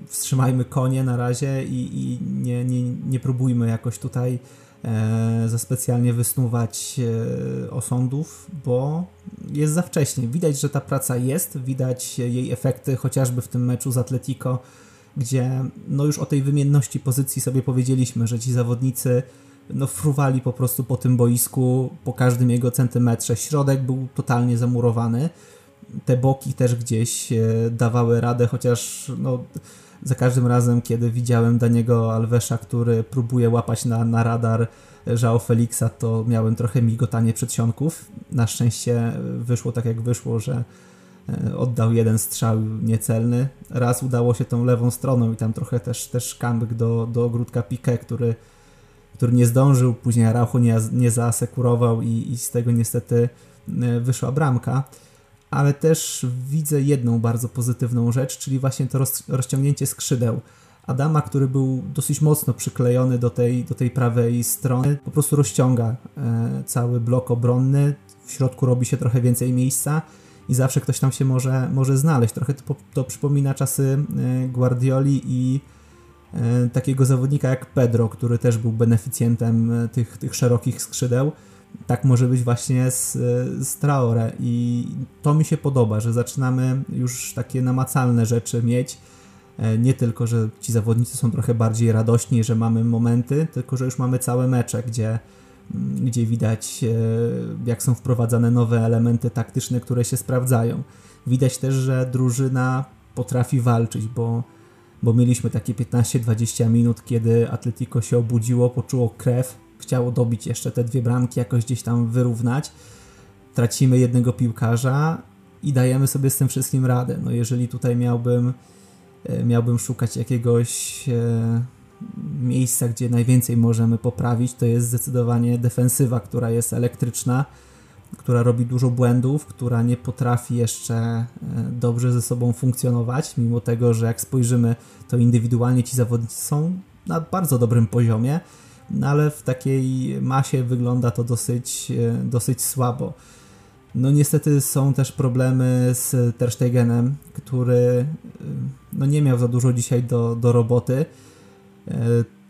wstrzymajmy konie na razie i, i nie, nie, nie próbujmy jakoś tutaj e, za specjalnie wysnuwać e, osądów, bo jest za wcześnie. Widać, że ta praca jest, widać jej efekty chociażby w tym meczu z Atletico gdzie no już o tej wymienności pozycji sobie powiedzieliśmy, że ci zawodnicy no fruwali po prostu po tym boisku, po każdym jego centymetrze. Środek był totalnie zamurowany. Te boki też gdzieś e, dawały radę, chociaż no, za każdym razem, kiedy widziałem Daniego Alvesza, który próbuje łapać na, na radar Żao Felixa, to miałem trochę migotanie przedsionków. Na szczęście wyszło tak, jak wyszło, że E, oddał jeden strzał niecelny. Raz udało się tą lewą stroną i tam trochę też, też kambyk do, do ogródka Piqué, który, który nie zdążył, później Araujo nie, nie zaasekurował i, i z tego niestety e, wyszła bramka. Ale też widzę jedną bardzo pozytywną rzecz, czyli właśnie to roz, rozciągnięcie skrzydeł. Adama, który był dosyć mocno przyklejony do tej, do tej prawej strony, po prostu rozciąga e, cały blok obronny. W środku robi się trochę więcej miejsca i zawsze ktoś tam się może, może znaleźć. Trochę to, to przypomina czasy e, Guardioli i e, takiego zawodnika jak Pedro, który też był beneficjentem e, tych, tych szerokich skrzydeł. Tak może być właśnie z, z Traore i to mi się podoba, że zaczynamy już takie namacalne rzeczy mieć. Nie tylko, że ci zawodnicy są trochę bardziej radośni, że mamy momenty, tylko że już mamy całe mecze, gdzie gdzie widać, e, jak są wprowadzane nowe elementy taktyczne, które się sprawdzają. Widać też, że drużyna potrafi walczyć, bo, bo mieliśmy takie 15-20 minut, kiedy Atletico się obudziło, poczuło krew, chciało dobić jeszcze te dwie bramki, jakoś gdzieś tam wyrównać. Tracimy jednego piłkarza i dajemy sobie z tym wszystkim radę. No jeżeli tutaj miałbym, e, miałbym szukać jakiegoś e, miejsca, gdzie najwięcej możemy poprawić, to jest zdecydowanie defensywa, która jest elektryczna, która robi dużo błędów, która nie potrafi jeszcze e, dobrze ze sobą funkcjonować, mimo tego, że jak spojrzymy, to indywidualnie ci zawodnicy są na bardzo dobrym poziomie, no ale w takiej masie wygląda to dosyć, e, dosyć słabo. No niestety są też problemy z Ter Stegenem, który y, no nie miał za dużo dzisiaj do, do roboty. E,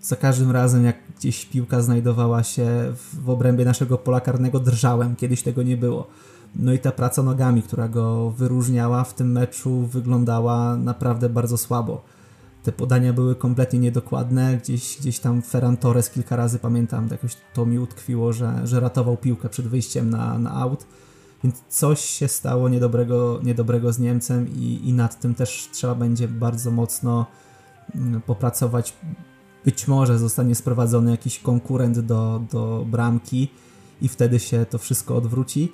za każdym razem, jak gdzieś piłka znajdowała się w, obrębie naszego pola karnego, drżałem. Kiedyś tego nie było. No i ta praca nogami, która go wyróżniała w tym meczu, wyglądała naprawdę bardzo słabo. Te podania były kompletnie niedokładne. Gdzieś, gdzieś tam Ferran Torres kilka razy pamiętam, jakoś to mi utkwiło, że, że ratował piłkę przed wyjściem na, na aut. Więc coś się stało niedobrego, niedobrego z Niemcem i, i nad tym też trzeba będzie bardzo mocno popracować. Być może zostanie sprowadzony jakiś konkurent do, do bramki i wtedy się to wszystko odwróci.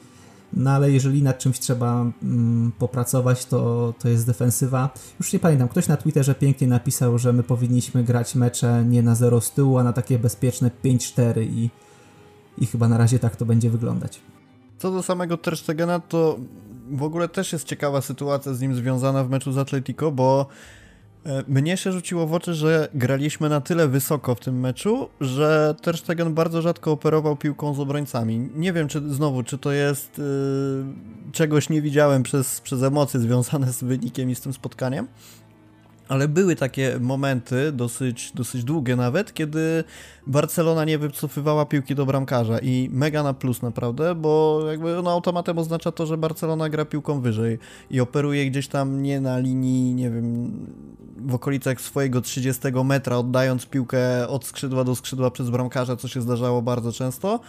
No ale jeżeli nad czymś trzeba mm, popracować, to, to jest defensywa. Już nie pamiętam, ktoś na Twitterze pięknie napisał, że my powinniśmy grać mecze nie na 0 z tyłu, a na takie bezpieczne 5-4 i, i chyba na razie tak to będzie wyglądać. Co do samego Terstegena, to w ogóle też jest ciekawa sytuacja z nim związana w meczu z Atletico, bo mnie się rzuciło w oczy, że graliśmy na tyle wysoko w tym meczu, że Ter Stegen bardzo rzadko operował piłką z obrońcami. Nie wiem, czy znowu, czy to jest yy, czegoś nie widziałem przez, przez emocje związane z wynikiem i z tym spotkaniem, ale były takie momenty, dosyć, dosyć długie nawet, kiedy Barcelona nie wycofywała piłki do bramkarza i mega na plus naprawdę, bo jakby no automatem oznacza to, że Barcelona gra piłką wyżej i operuje gdzieś tam nie na linii, nie wiem, w okolicach swojego 30 metra, oddając piłkę od skrzydła do skrzydła przez bramkarza, co się zdarzało bardzo często,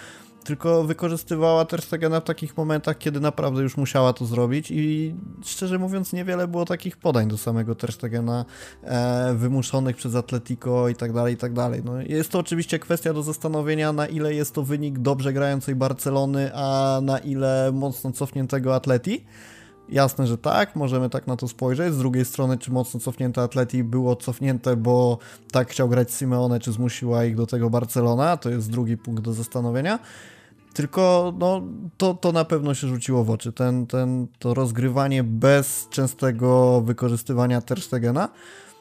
tylko wykorzystywała Ter Stegena w takich momentach, kiedy naprawdę już musiała to zrobić i szczerze mówiąc niewiele było takich podań do samego Ter Stegena e, wymuszonych przez Atletico i tak dalej, i tak dalej. No, jest to oczywiście kwestia do zastanowienia, na ile jest to wynik dobrze grającej Barcelony, a na ile mocno cofniętego Atleti. Jasne, że tak, możemy tak na to spojrzeć. Z drugiej strony, czy mocno cofnięte Atleti było cofnięte, bo tak chciał grać Simeone, czy zmusiła ich do tego Barcelona? To jest drugi punkt do zastanowienia. Tylko no, to, to na pewno się rzuciło w oczy. Ten, ten, to rozgrywanie bez częstego wykorzystywania Terstegena.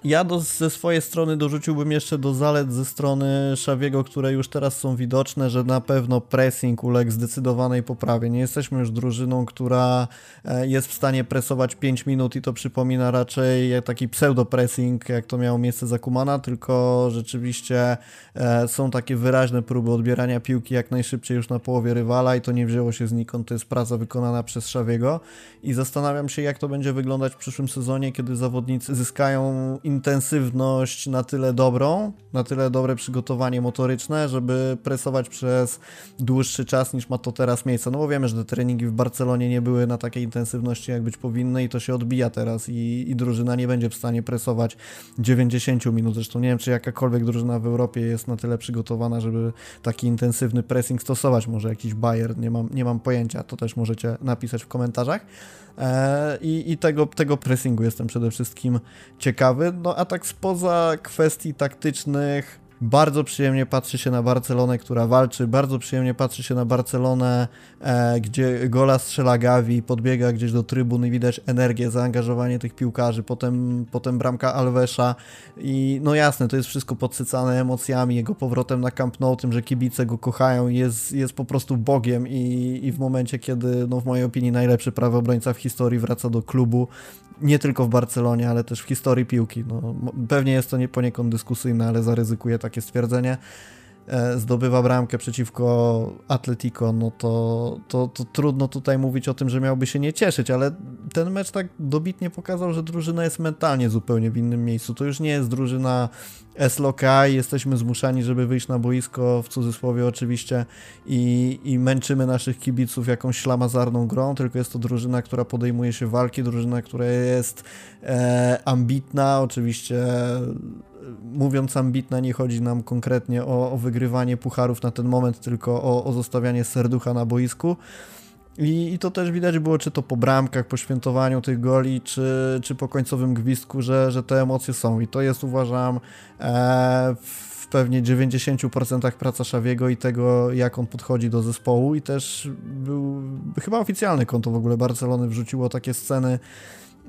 Ja do, ze swojej strony dorzuciłbym jeszcze do zalet ze strony Szawiego, które już teraz są widoczne, że na pewno pressing uległ zdecydowanej poprawie. Nie jesteśmy już drużyną, która e, jest w stanie presować 5 minut i to przypomina raczej taki pseudo-pressing, jak to miało miejsce za Kumana, tylko rzeczywiście e, są takie wyraźne próby odbierania piłki jak najszybciej już na połowie rywala i to nie wzięło się znikąd, to jest praca wykonana przez Szawiego i zastanawiam się, jak to będzie wyglądać w przyszłym sezonie, kiedy zawodnicy zyskają intensywność na tyle dobrą, na tyle dobre przygotowanie motoryczne, żeby presować przez dłuższy czas niż ma to teraz miejsce. No bo wiemy, że te treningi w Barcelonie nie były na takiej intensywności, jak być powinny i to się odbija teraz i, i drużyna nie będzie w stanie presować 90 minut. Zresztą nie wiem, czy jakakolwiek drużyna w Europie jest na tyle przygotowana, żeby taki intensywny pressing stosować. Może jakiś Bayern, nie mam, nie mam pojęcia, to też możecie napisać w komentarzach. E, I, i tego, tego pressingu jestem przede wszystkim ciekawy. No a tak spoza kwestii taktycznych, bardzo przyjemnie patrzy się na Barcelonę, która walczy, bardzo przyjemnie patrzy się na Barcelonę, e, gdzie gola strzela Gavi, podbiega gdzieś do trybuny, widać energię, zaangażowanie tych piłkarzy, potem, potem bramka Alvesa i no jasne, to jest wszystko podsycane emocjami, jego powrotem na Camp Nou, tym, że kibice go kochają jest, jest po prostu Bogiem i, i w momencie, kiedy no w mojej opinii najlepszy prawy obrońca w historii wraca do klubu, nie tylko w Barcelonie, ale też w historii piłki. No, pewnie jest to nie poniekąd dyskusyjne, ale zaryzykuję takie stwierdzenie. E, zdobywa bramkę przeciwko Atletico, no to, to, to trudno tutaj mówić o tym, że miałby się nie cieszyć, ale ten mecz tak dobitnie pokazał, że drużyna jest mentalnie zupełnie w innym miejscu. To już nie jest drużyna SLOK, jesteśmy zmuszani, żeby wyjść na boisko, w cudzysłowie oczywiście, i, i męczymy naszych kibiców jakąś ślamazarną grą, tylko jest to drużyna, która podejmuje się walki, drużyna, która jest e, ambitna, oczywiście mówiąc ambitna, nie chodzi nam konkretnie o, o wygrywanie pucharów na ten moment, tylko o, o zostawianie serducha na boisku. I, I, to też widać było, czy to po bramkach, po świętowaniu tych goli, czy, czy po końcowym gwizdku, że, że te emocje są. I to jest, uważam, e, w pewnie 90% praca Szawiego i tego, jak on podchodzi do zespołu. I też był chyba oficjalne konto w ogóle Barcelony wrzuciło takie sceny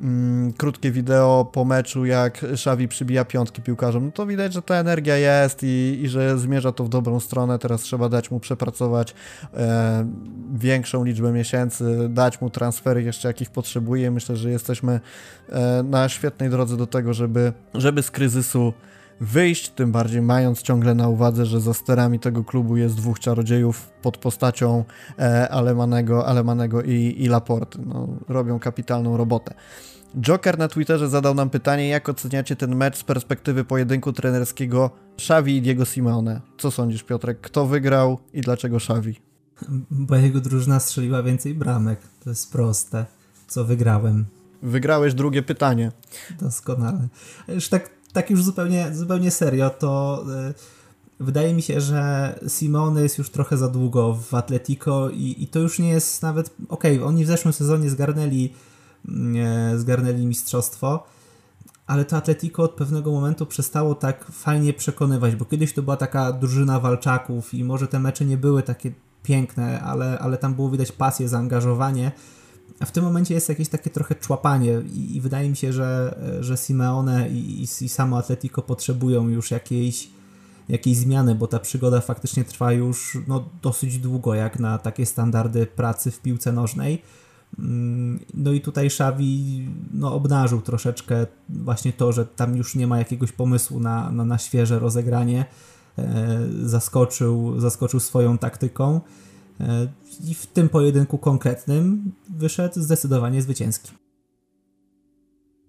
mm, krótkie wideo po meczu, jak Xavi przybija piątki piłkarzom, no to widać, że ta energia jest i, i że zmierza to w dobrą stronę. Teraz trzeba dać mu przepracować e, większą liczbę miesięcy, dać mu transfery jeszcze jakich potrzebuje. Myślę, że jesteśmy e, na świetnej drodze do tego, żeby, żeby z kryzysu wyjść, tym bardziej mając ciągle na uwadze, że za sterami tego klubu jest dwóch czarodziejów pod postacią e, Alemanego, Alemanego i, i Laporty. No, robią kapitalną robotę. Joker na Twitterze zadał nam pytanie, jak oceniacie ten mecz z perspektywy pojedynku trenerskiego Xavi i Diego Simeone. Co sądzisz, Piotrek? Kto wygrał i dlaczego Xavi? Bo jego drużyna strzeliła więcej bramek. To jest proste. Co wygrałem? Wygrałeś drugie pytanie. Doskonale. Już tak tak już zupełnie, zupełnie serio, to y, wydaje mi się, że Simony jest już trochę za długo w Atletico i, i to już nie jest nawet. Okej, okay, oni w zeszłym sezonie zgarnęli, y, zgarnęli mistrzostwo, ale to Atletico od pewnego momentu przestało tak fajnie przekonywać, bo kiedyś to była taka drużyna walczaków i może te mecze nie były takie piękne, ale, ale tam było widać pasję, zaangażowanie. A w tym momencie jest jakieś takie trochę człapanie i, i wydaje mi się, że, że Simeone i, i, i samo Atletico potrzebują już jakiejś, jakiejś zmiany, bo ta przygoda faktycznie trwa już no, dosyć długo, jak na takie standardy pracy w piłce nożnej. Mm, no i tutaj Xavi no, obnażył troszeczkę właśnie to, że tam już nie ma jakiegoś pomysłu na, na, na świeże rozegranie. E, zaskoczył, zaskoczył swoją taktyką. E, I w tym pojedynku konkretnym wyszedł zdecydowanie zwycięski.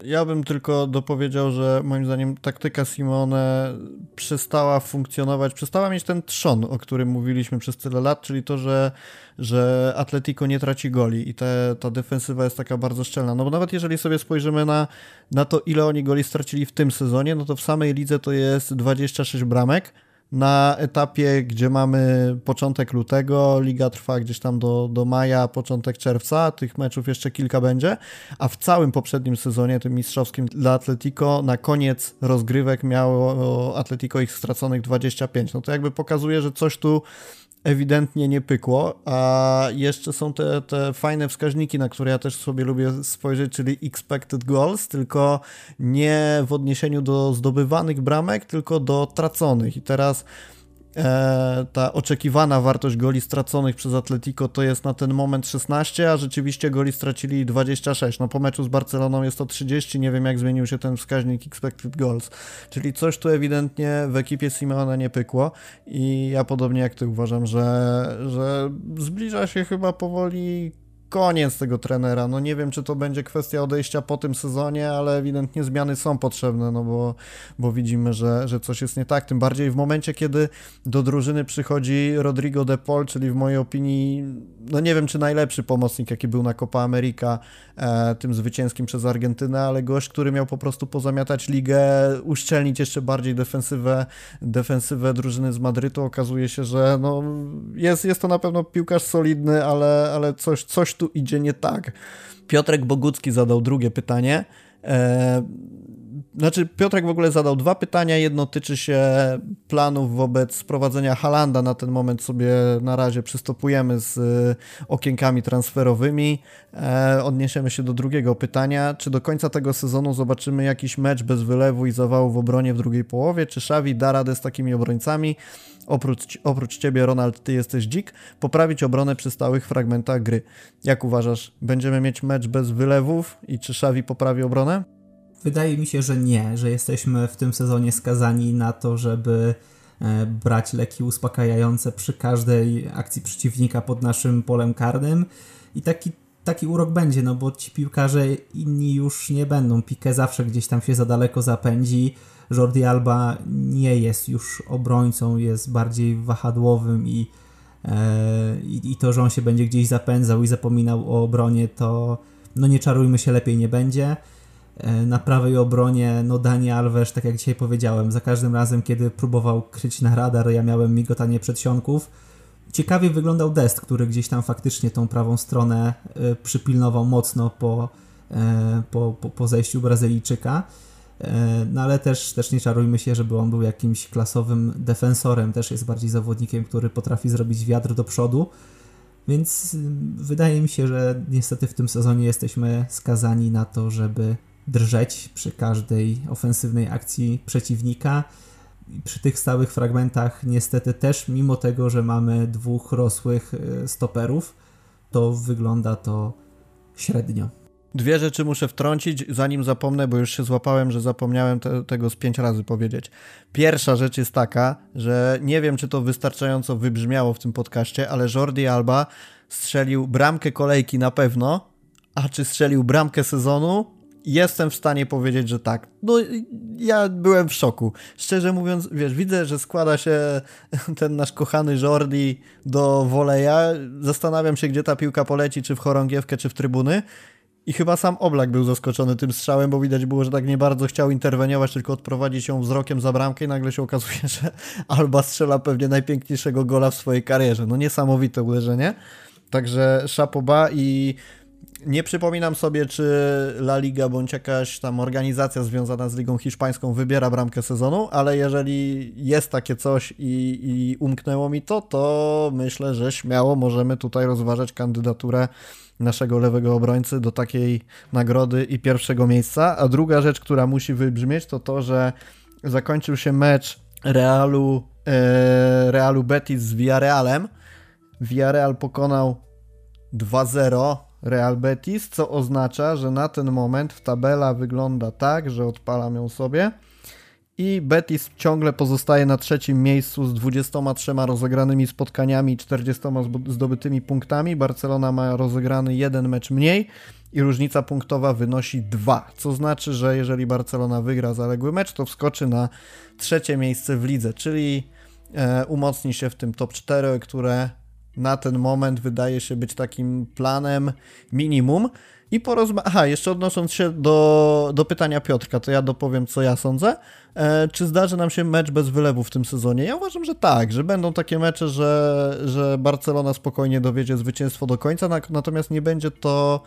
Ja bym tylko dopowiedział, że moim zdaniem taktyka Simone przestała funkcjonować, przestała mieć ten trzon, o którym mówiliśmy przez tyle lat, czyli to, że, że Atletico nie traci goli i te, ta defensywa jest taka bardzo szczelna. No bo nawet jeżeli sobie spojrzymy na, na to, ile oni goli stracili w tym sezonie, no to w samej lidze to jest 26 bramek, na etapie, gdzie mamy początek lutego, liga trwa gdzieś tam do, do maja, początek czerwca, tych meczów jeszcze kilka będzie, a w całym poprzednim sezonie, tym mistrzowskim dla Atletico, na koniec rozgrywek miało Atletico ich straconych 25. No to jakby pokazuje, że coś tu ewidentnie nie pykło, a jeszcze są te, te fajne wskaźniki, na które ja też sobie lubię spojrzeć, czyli expected goals, tylko nie w odniesieniu do zdobywanych bramek, tylko do traconych. I teraz ta oczekiwana wartość goli straconych przez Atletico to jest na ten moment 16, a rzeczywiście goli stracili 26. No po meczu z Barceloną jest to 30, nie wiem jak zmienił się ten wskaźnik expected goals. Czyli coś tu ewidentnie w ekipie Simeona nie pykło i ja podobnie jak ty uważam, że, że zbliża się chyba powoli koniec tego trenera. No nie wiem, czy to będzie kwestia odejścia po tym sezonie, ale ewidentnie zmiany są potrzebne, no bo, bo widzimy, że, że coś jest nie tak. Tym bardziej w momencie, kiedy do drużyny przychodzi Rodrigo de Paul, czyli w mojej opinii, no nie wiem, czy najlepszy pomocnik, jaki był na Copa America, e, tym zwycięskim przez Argentynę, ale gość, który miał po prostu pozamiatać ligę, uszczelnić jeszcze bardziej defensywę, defensywę drużyny z Madrytu. Okazuje się, że no, jest, jest to na pewno piłkarz solidny, ale, ale coś, coś tu idzie nie tak. Piotrek Bogucki zadał drugie pytanie. Znaczy, Piotrek w ogóle zadał dwa pytania. Jedno tyczy się planów wobec prowadzenia Halanda. Na ten moment sobie na razie przystopujemy z e, okienkami transferowymi. E, odniesiemy się do drugiego pytania. Czy do końca tego sezonu zobaczymy jakiś mecz bez wylewu i zawału w obronie w drugiej połowie? Czy Xavi da radę z takimi obrońcami? Oprócz, oprócz ciebie, Ronald, ty jesteś dzik. Poprawić obronę przy stałych fragmentach gry. Jak uważasz, będziemy mieć mecz bez wylewów i czy Xavi poprawi obronę? Wydaje mi się, że nie, że jesteśmy w tym sezonie skazani na to, żeby e, brać leki uspokajające przy każdej akcji przeciwnika pod naszym polem karnym i taki, taki urok będzie, no bo ci piłkarze inni już nie będą. Pique zawsze gdzieś tam się za daleko zapędzi. Jordi Alba nie jest już obrońcą, jest bardziej wahadłowym i, e, i, i to, że on się będzie gdzieś zapędzał i zapominał o obronie, to no nie czarujmy się, lepiej nie będzie. E, na prawej obronie, no Dani Alves, tak jak dzisiaj powiedziałem, za każdym razem, kiedy próbował kryć na radar, ja miałem migotanie przedsionków. Ciekawie wyglądał Dest, który gdzieś tam faktycznie tą prawą stronę e, przypilnował mocno po, e, po, po, po zejściu Brazylijczyka. No ale też, też nie czarujmy się, żeby on był jakimś klasowym defensorem, też jest bardziej zawodnikiem, który potrafi zrobić wiatr do przodu. Więc wydaje mi się, że niestety w tym sezonie jesteśmy skazani na to, żeby drżeć przy każdej ofensywnej akcji przeciwnika. Przy tych stałych fragmentach, niestety też, mimo tego, że mamy dwóch rosłych e, stoperów, to wygląda to średnio. Dwie rzeczy muszę wtrącić, zanim zapomnę, bo już się złapałem, że zapomniałem te, tego z pięć razy powiedzieć. Pierwsza rzecz jest taka, że nie wiem, czy to wystarczająco wybrzmiało w tym podcaście, ale Jordi Alba strzelił bramkę kolejki na pewno, a czy strzelił bramkę sezonu? Jestem w stanie powiedzieć, że tak. No, ja byłem w szoku. Szczerze mówiąc, wiesz, widzę, że składa się ten nasz kochany Jordi do woleja. Zastanawiam się, gdzie ta piłka poleci, czy w chorągiewkę, czy w trybuny. I chyba sam Oblak był zaskoczony tym strzałem, bo widać było, że tak nie bardzo chciał interweniować, tylko odprowadzić ją wzrokiem za bramkę i nagle się okazuje, że Alba strzela pewnie najpiękniejszego gola w swojej karierze. No niesamowite uderzenie. Także szapoba i nie przypominam sobie, czy La Liga bądź jakaś tam organizacja związana z Ligą Hiszpańską wybiera bramkę sezonu, ale jeżeli jest takie coś i, i umknęło mi to, to myślę, że śmiało możemy tutaj rozważać kandydaturę naszego lewego obrońcy do takiej nagrody i pierwszego miejsca. A druga rzecz, która musi wybrzmieć, to to, że zakończył się mecz Realu, e, Realu Betis z Villarrealem. Villarreal pokonał 2-0 Real Betis, co oznacza, że na ten moment tabela wygląda tak, że odpalam ją sobie i Betis ciągle pozostaje na trzecim miejscu z 23 rozegranymi spotkaniami i 40 zdobytymi punktami. Barcelona ma rozegrany jeden mecz mniej i różnica punktowa wynosi 2, co znaczy, że jeżeli Barcelona wygra zaległy mecz, to wskoczy na trzecie miejsce w lidze, czyli e, umocni się w tym top 4, które na ten moment wydaje się być takim planem minimum. I porozma... Aha, jeszcze odnosząc się do, do pytania Piotrka, to ja dopowiem, co ja sądzę. E, czy zdarzy nam się mecz bez wylewu w tym sezonie? Ja uważam, że tak, że będą takie mecze, że, że Barcelona spokojnie dowiedzie zwycięstwo do końca, natomiast nie będzie to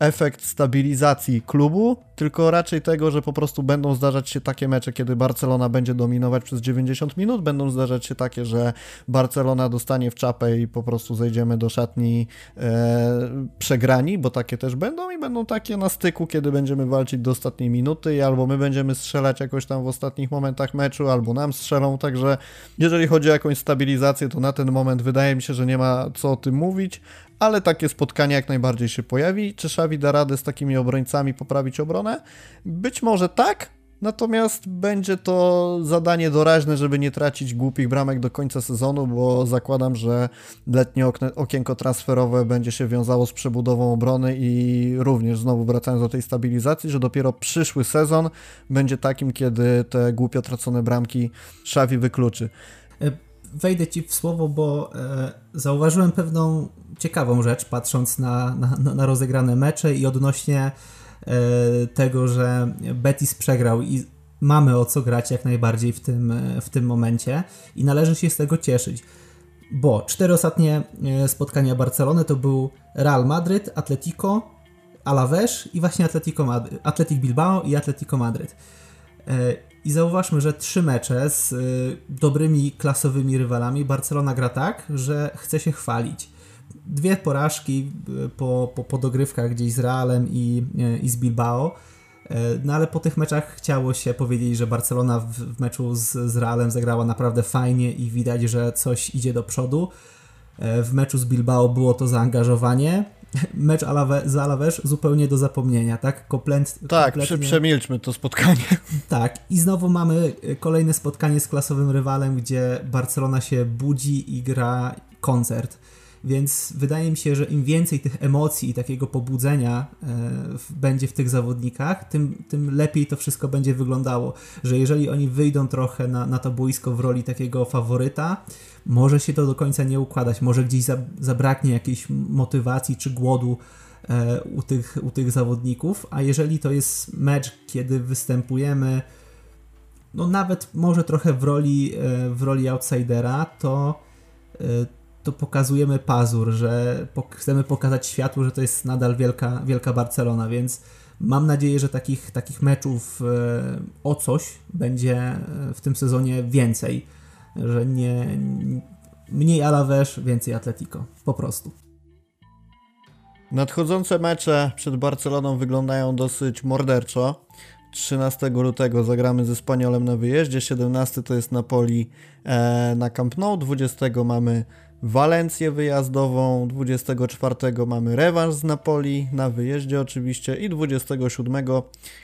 efekt stabilizacji klubu, tylko raczej tego, że po prostu będą zdarzać się takie mecze, kiedy Barcelona będzie dominować przez 90 minut, będą zdarzać się takie, że Barcelona dostanie w czapę i po prostu zejdziemy do szatni e, przegrani, bo takie też będą i będą takie na styku, kiedy będziemy walczyć do ostatniej minuty i albo my będziemy strzelać jakoś tam w ostatnich momentach meczu, albo nam strzelą, także jeżeli chodzi o jakąś stabilizację, to na ten moment wydaje mi się, że nie ma co o tym mówić, ale takie spotkanie jak najbardziej się pojawi. Czy Xavi da radę z takimi obrońcami poprawić obronę? Być może tak, natomiast będzie to zadanie doraźne, żeby nie tracić głupich bramek do końca sezonu, bo zakładam, że letnie okienko transferowe będzie się wiązało z przebudową obrony i również znowu wracając do tej stabilizacji, że dopiero przyszły sezon będzie takim, kiedy te głupio tracone bramki Xavi wykluczy. E, wejdę ci w słowo, bo e, zauważyłem pewną ciekawą rzecz, patrząc na, na, na rozegrane mecze i odnośnie e, tego, że Betis przegrał i mamy o co grać jak najbardziej w tym, w tym momencie i należy się z tego cieszyć. Bo cztery ostatnie e, spotkania Barcelony to był Real Madryt, Atletico, Alaves i właśnie Atletico Madryt, Atletic Bilbao i Atletico Madryt. E, i zauważmy, że trzy mecze z y, dobrymi, klasowymi rywalami Barcelona gra tak, że chce się chwalić. Dwie porażki y, po, po, po dogrywkach gdzieś z Realem i, y, i z Bilbao. Y, no ale po tych meczach chciało się powiedzieć, że Barcelona w, w meczu z, z Realem zagrała naprawdę fajnie i widać, że coś idzie do przodu. W meczu z Bilbao było to zaangażowanie, mecz Alave, z Alaves zupełnie do zapomnienia, tak? Komplent, tak, kompletnie... przemilczmy to spotkanie. Tak, i znowu mamy e, kolejne spotkanie z klasowym rywalem, gdzie Barcelona się budzi i gra koncert. Więc wydaje mi się, że im więcej tych emocji i takiego pobudzenia e, będzie w tych zawodnikach, tym, tym lepiej to wszystko będzie wyglądało. Że jeżeli oni wyjdą trochę na, na to boisko w roli takiego faworyta, może się to do końca nie układać, może gdzieś zabraknie jakiejś motywacji czy głodu e, u, tych, u tych zawodników, a jeżeli to jest mecz, kiedy występujemy no nawet może trochę w roli, e, w roli outsidera, to, e, to pokazujemy pazur, że chcemy pokazać światu, że to jest nadal wielka, wielka Barcelona, więc mam nadzieję, że takich, takich meczów o coś będzie w tym sezonie więcej że nie mniej Alaves, więcej Atletico. Po prostu. Nadchodzące mecze przed Barceloną wyglądają dosyć morderczo. 13 lutego zagramy ze Spaniolem na wyjeździe, 17 to jest Napoli e, na Camp Nou, 20 mamy Walencję wyjazdową, 24 mamy rewanż z Napoli na wyjeździe oczywiście i 27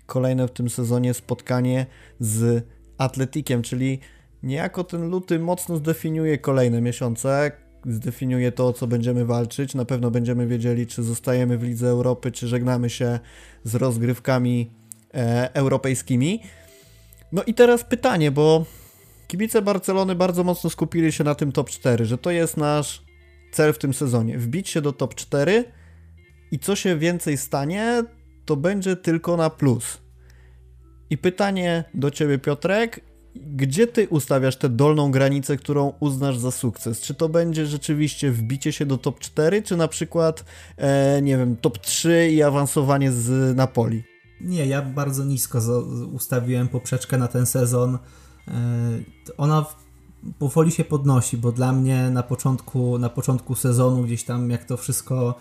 kolejne w tym sezonie spotkanie z Atletikiem, czyli niejako ten luty mocno zdefiniuje kolejne miesiące, zdefiniuje to, o co będziemy walczyć. Na pewno będziemy wiedzieli, czy zostajemy w Lidze Europy, czy żegnamy się z rozgrywkami e, europejskimi. No i teraz pytanie, bo kibice Barcelony bardzo mocno skupili się na tym top 4, że to jest nasz cel w tym sezonie. Wbić się do top 4 i co się więcej stanie, to będzie tylko na plus. I pytanie do ciebie, Piotrek, gdzie ty ustawiasz tę dolną granicę, którą uznasz za sukces? Czy to będzie rzeczywiście wbicie się do top 4, czy na przykład, e, nie wiem, top 3 i awansowanie z Napoli? Nie, ja bardzo nisko ustawiłem poprzeczkę na ten sezon. E, ona powoli się podnosi, bo dla mnie na początku, na początku sezonu, gdzieś tam jak to wszystko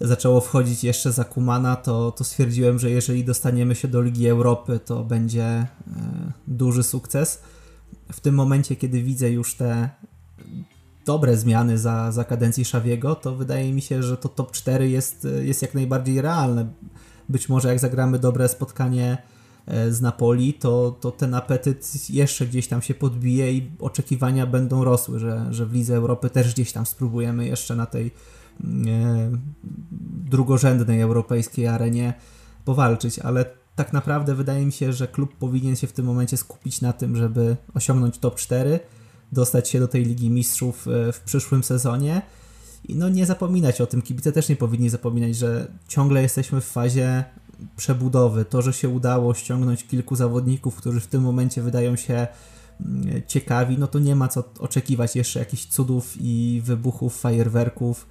zaczęło wchodzić jeszcze za Kumana, to, to stwierdziłem, że jeżeli dostaniemy się do Ligi Europy, to będzie e, duży sukces. W tym momencie, kiedy widzę już te dobre zmiany za, za kadencji Szawiego, to wydaje mi się, że to top 4 jest, jest jak najbardziej realne. Być może jak zagramy dobre spotkanie e, z Napoli, to, to ten apetyt jeszcze gdzieś tam się podbije i oczekiwania będą rosły, że, że w Lidze Europy też gdzieś tam spróbujemy jeszcze na tej drugorzędnej europejskiej arenie powalczyć, ale tak naprawdę wydaje mi się, że klub powinien się w tym momencie skupić na tym, żeby osiągnąć top 4, dostać się do tej Ligi Mistrzów e, w przyszłym sezonie i no nie zapominać o tym. Kibice też nie powinni zapominać, że ciągle jesteśmy w fazie przebudowy. To, że się udało ściągnąć kilku zawodników, którzy w tym momencie wydają się mm, ciekawi, no to nie ma co oczekiwać jeszcze jakichś cudów i wybuchów, fajerwerków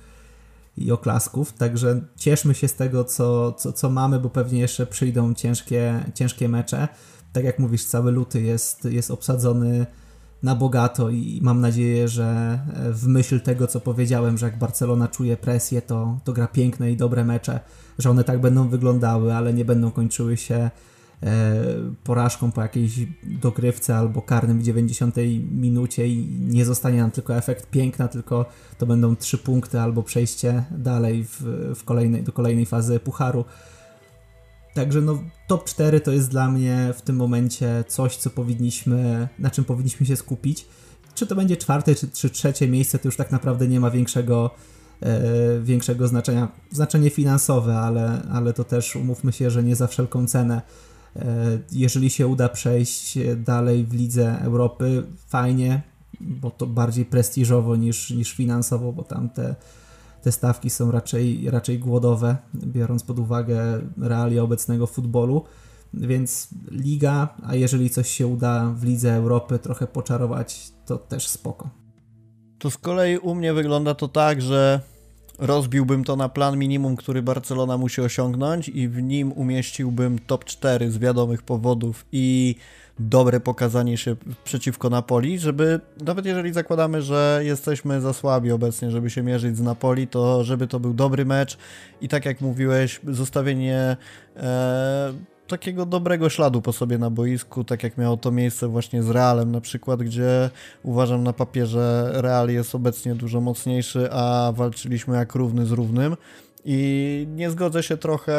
i oklasków, także cieszmy się z tego, co, co, co mamy, bo pewnie jeszcze przyjdą ciężkie, ciężkie mecze. Tak jak mówisz, cały luty jest, jest obsadzony na bogato i mam nadzieję, że w myśl tego, co powiedziałem, że jak Barcelona czuje presję, to, to gra piękne i dobre mecze, że one tak będą wyglądały, ale nie będą kończyły się E, porażką po jakiejś dogrywce albo karnym w 90 minucie i nie zostanie nam tylko efekt piękna, tylko to będą trzy punkty albo przejście dalej w, w kolejnej, do kolejnej fazy pucharu. Także no, top 4 to jest dla mnie w tym momencie coś, co powinniśmy, na czym powinniśmy się skupić. Czy to będzie czwarte, czy, czy trzecie miejsce, to już tak naprawdę nie ma większego, e, większego znaczenia. Znaczenie finansowe, ale, ale to też umówmy się, że nie za wszelką cenę. E, jeżeli się uda przejść dalej w Lidze Europy, fajnie, bo to bardziej prestiżowo niż, niż finansowo, bo tam te, te stawki są raczej, raczej głodowe, biorąc pod uwagę realia obecnego futbolu. Więc liga, a jeżeli coś się uda w Lidze Europy trochę poczarować, to też spoko. To z kolei u mnie wygląda to tak, że rozbiłbym to na plan minimum, który Barcelona musi osiągnąć i w nim umieściłbym top 4 z wiadomych powodów i dobre pokazanie się przeciwko Napoli, żeby nawet jeżeli zakładamy, że jesteśmy za słabi obecnie, żeby się mierzyć z Napoli, to żeby to był dobry mecz i tak jak mówiłeś, zostawienie e, takiego dobrego śladu po sobie na boisku, tak jak miało to miejsce właśnie z Realem na przykład, gdzie uważam na papierze Real jest obecnie dużo mocniejszy, a walczyliśmy jak równy z równym. I nie zgodzę się trochę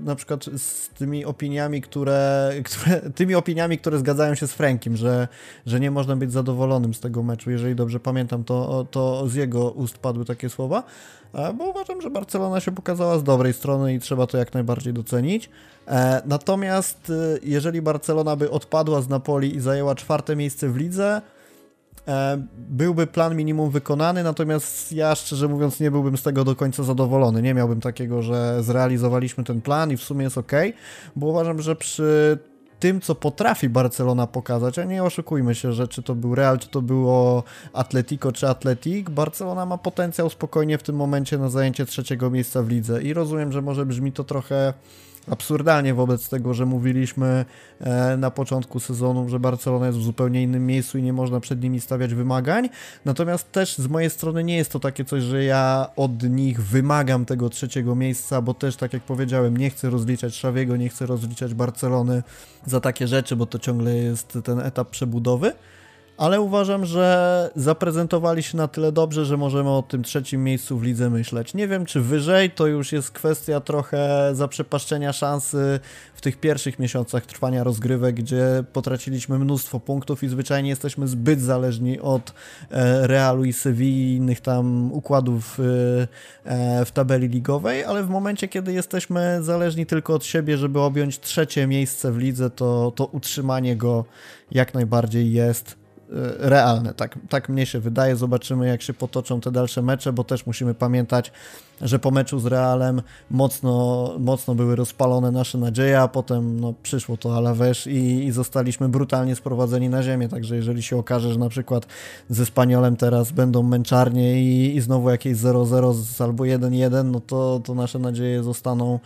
na przykład z tymi opiniami, które, które, tymi opiniami, które zgadzają się z Frankiem, że, że nie można być zadowolonym z tego meczu. Jeżeli dobrze pamiętam, to, to z jego ust padły takie słowa, bo uważam, że Barcelona się pokazała z dobrej strony i trzeba to jak najbardziej docenić. E, natomiast y, jeżeli Barcelona by odpadła z Napoli i zajęła czwarte miejsce w lidze, e, byłby plan minimum wykonany, natomiast ja szczerze mówiąc nie byłbym z tego do końca zadowolony. Nie miałbym takiego, że zrealizowaliśmy ten plan i w sumie jest ok, bo uważam, że przy tym, co potrafi Barcelona pokazać, a nie oszukujmy się, że czy to był Real, czy to było Atletico, czy Atletik, Barcelona ma potencjał spokojnie w tym momencie na zajęcie trzeciego miejsca w lidze i rozumiem, że może brzmi to trochę absurdalnie wobec tego, że mówiliśmy e, na początku sezonu, że Barcelona jest w zupełnie innym miejscu i nie można przed nimi stawiać wymagań. Natomiast też z mojej strony nie jest to takie coś, że ja od nich wymagam tego trzeciego miejsca, bo też tak jak powiedziałem, nie chcę rozliczać Szawiego, nie chcę rozliczać Barcelony za takie rzeczy, bo to ciągle jest ten etap przebudowy ale uważam, że zaprezentowali się na tyle dobrze, że możemy o tym trzecim miejscu w lidze myśleć. Nie wiem, czy wyżej, to już jest kwestia trochę zaprzepaszczenia szansy w tych pierwszych miesiącach trwania rozgrywek, gdzie potraciliśmy mnóstwo punktów i zwyczajnie jesteśmy zbyt zależni od e, Realu i Sewilli i innych tam układów e, e, w tabeli ligowej, ale w momencie, kiedy jesteśmy zależni tylko od siebie, żeby objąć trzecie miejsce w lidze, to, to utrzymanie go jak najbardziej jest realne. Tak, tak mnie się wydaje. Zobaczymy, jak się potoczą te dalsze mecze, bo też musimy pamiętać, że po meczu z Realem mocno, mocno były rozpalone nasze nadzieje, a potem no, przyszło to Alaves i, i zostaliśmy brutalnie sprowadzeni na ziemię. Także jeżeli się okaże, że na przykład ze Spaniolem teraz będą męczarnie i, i znowu jakieś 0-0 albo 1-1, no to, to nasze nadzieje zostaną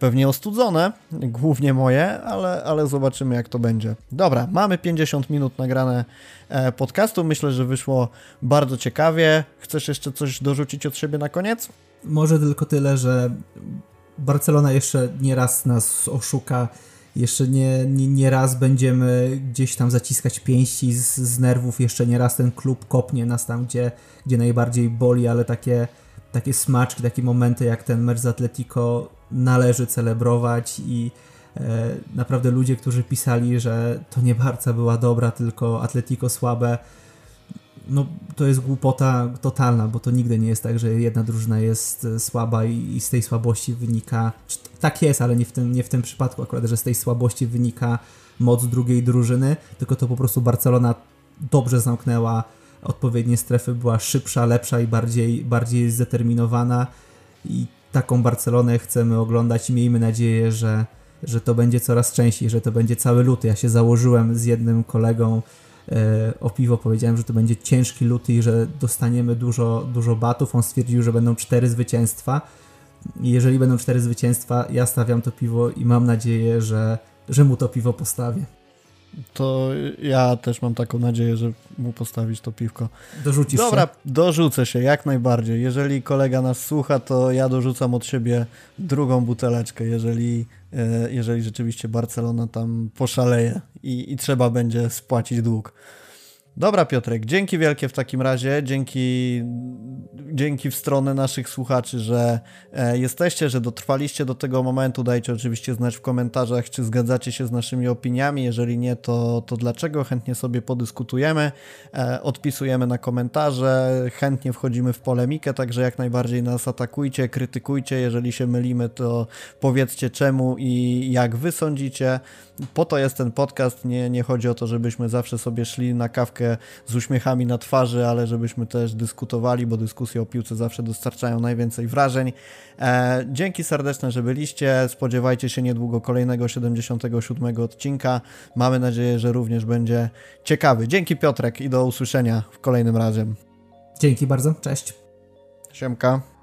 pewnie ostudzone, głównie moje, ale, ale zobaczymy jak to będzie. Dobra, mamy 50 minut nagrane e, podcastu, myślę, że wyszło bardzo ciekawie. Chcesz jeszcze coś dorzucić od siebie na koniec? Może tylko tyle, że Barcelona jeszcze nie raz nas oszuka, jeszcze nie, nie, nie raz będziemy gdzieś tam zaciskać pięści z, z nerwów, jeszcze nie raz ten klub kopnie nas tam, gdzie, gdzie najbardziej boli, ale takie, takie smaczki, takie momenty jak ten mecz z Atletico należy celebrować i e, naprawdę ludzie, którzy pisali, że to nie Barca była dobra, tylko Atletico słabe, no to jest głupota totalna, bo to nigdy nie jest tak, że jedna drużyna jest e, słaba i, z tej słabości wynika, tak jest, ale nie w, tym, nie w tym przypadku akurat, że z tej słabości wynika moc drugiej drużyny, tylko to po prostu Barcelona dobrze zamknęła odpowiednie strefy, była szybsza, lepsza i bardziej, bardziej zdeterminowana i taką Barcelonę chcemy oglądać i miejmy nadzieję, że, że to będzie coraz częściej, że to będzie cały luty. Ja się założyłem z jednym kolegą e, o piwo, powiedziałem, że to będzie ciężki luty i że dostaniemy dużo, dużo batów. On stwierdził, że będą cztery zwycięstwa. Jeżeli będą cztery zwycięstwa, ja stawiam to piwo i mam nadzieję, że, że mu to piwo postawię. To ja też mam taką nadzieję, że mu postawić to piwko. Dorzucisz Dobra, się? dorzucę się, jak najbardziej. Jeżeli kolega nas słucha, to ja dorzucam od siebie drugą buteleczkę, jeżeli, e, jeżeli rzeczywiście Barcelona tam poszaleje i, i trzeba będzie spłacić dług. Dobra, Piotrek, dzięki wielkie w takim razie. Dzięki, dzięki w stronę naszych słuchaczy, że e, jesteście, że dotrwaliście do tego momentu. Dajcie oczywiście znać w komentarzach, czy zgadzacie się z naszymi opiniami. Jeżeli nie, to, to dlaczego? Chętnie sobie podyskutujemy, e, odpisujemy na komentarze, chętnie wchodzimy w polemikę, także jak najbardziej nas atakujcie, krytykujcie. Jeżeli się mylimy, to powiedzcie czemu i jak wy sądzicie. Po to jest ten podcast. Nie, nie chodzi o to, żebyśmy zawsze sobie szli na kawkę z uśmiechami na twarzy, ale żebyśmy też dyskutowali, bo dyskusje o piłce zawsze dostarczają najwięcej wrażeń. E, dzięki serdeczne, że byliście. Spodziewajcie się niedługo kolejnego 77 odcinka. Mamy nadzieję, że również będzie ciekawy. Dzięki Piotrek i do usłyszenia w kolejnym razem. Dzięki bardzo, cześć. Siemka.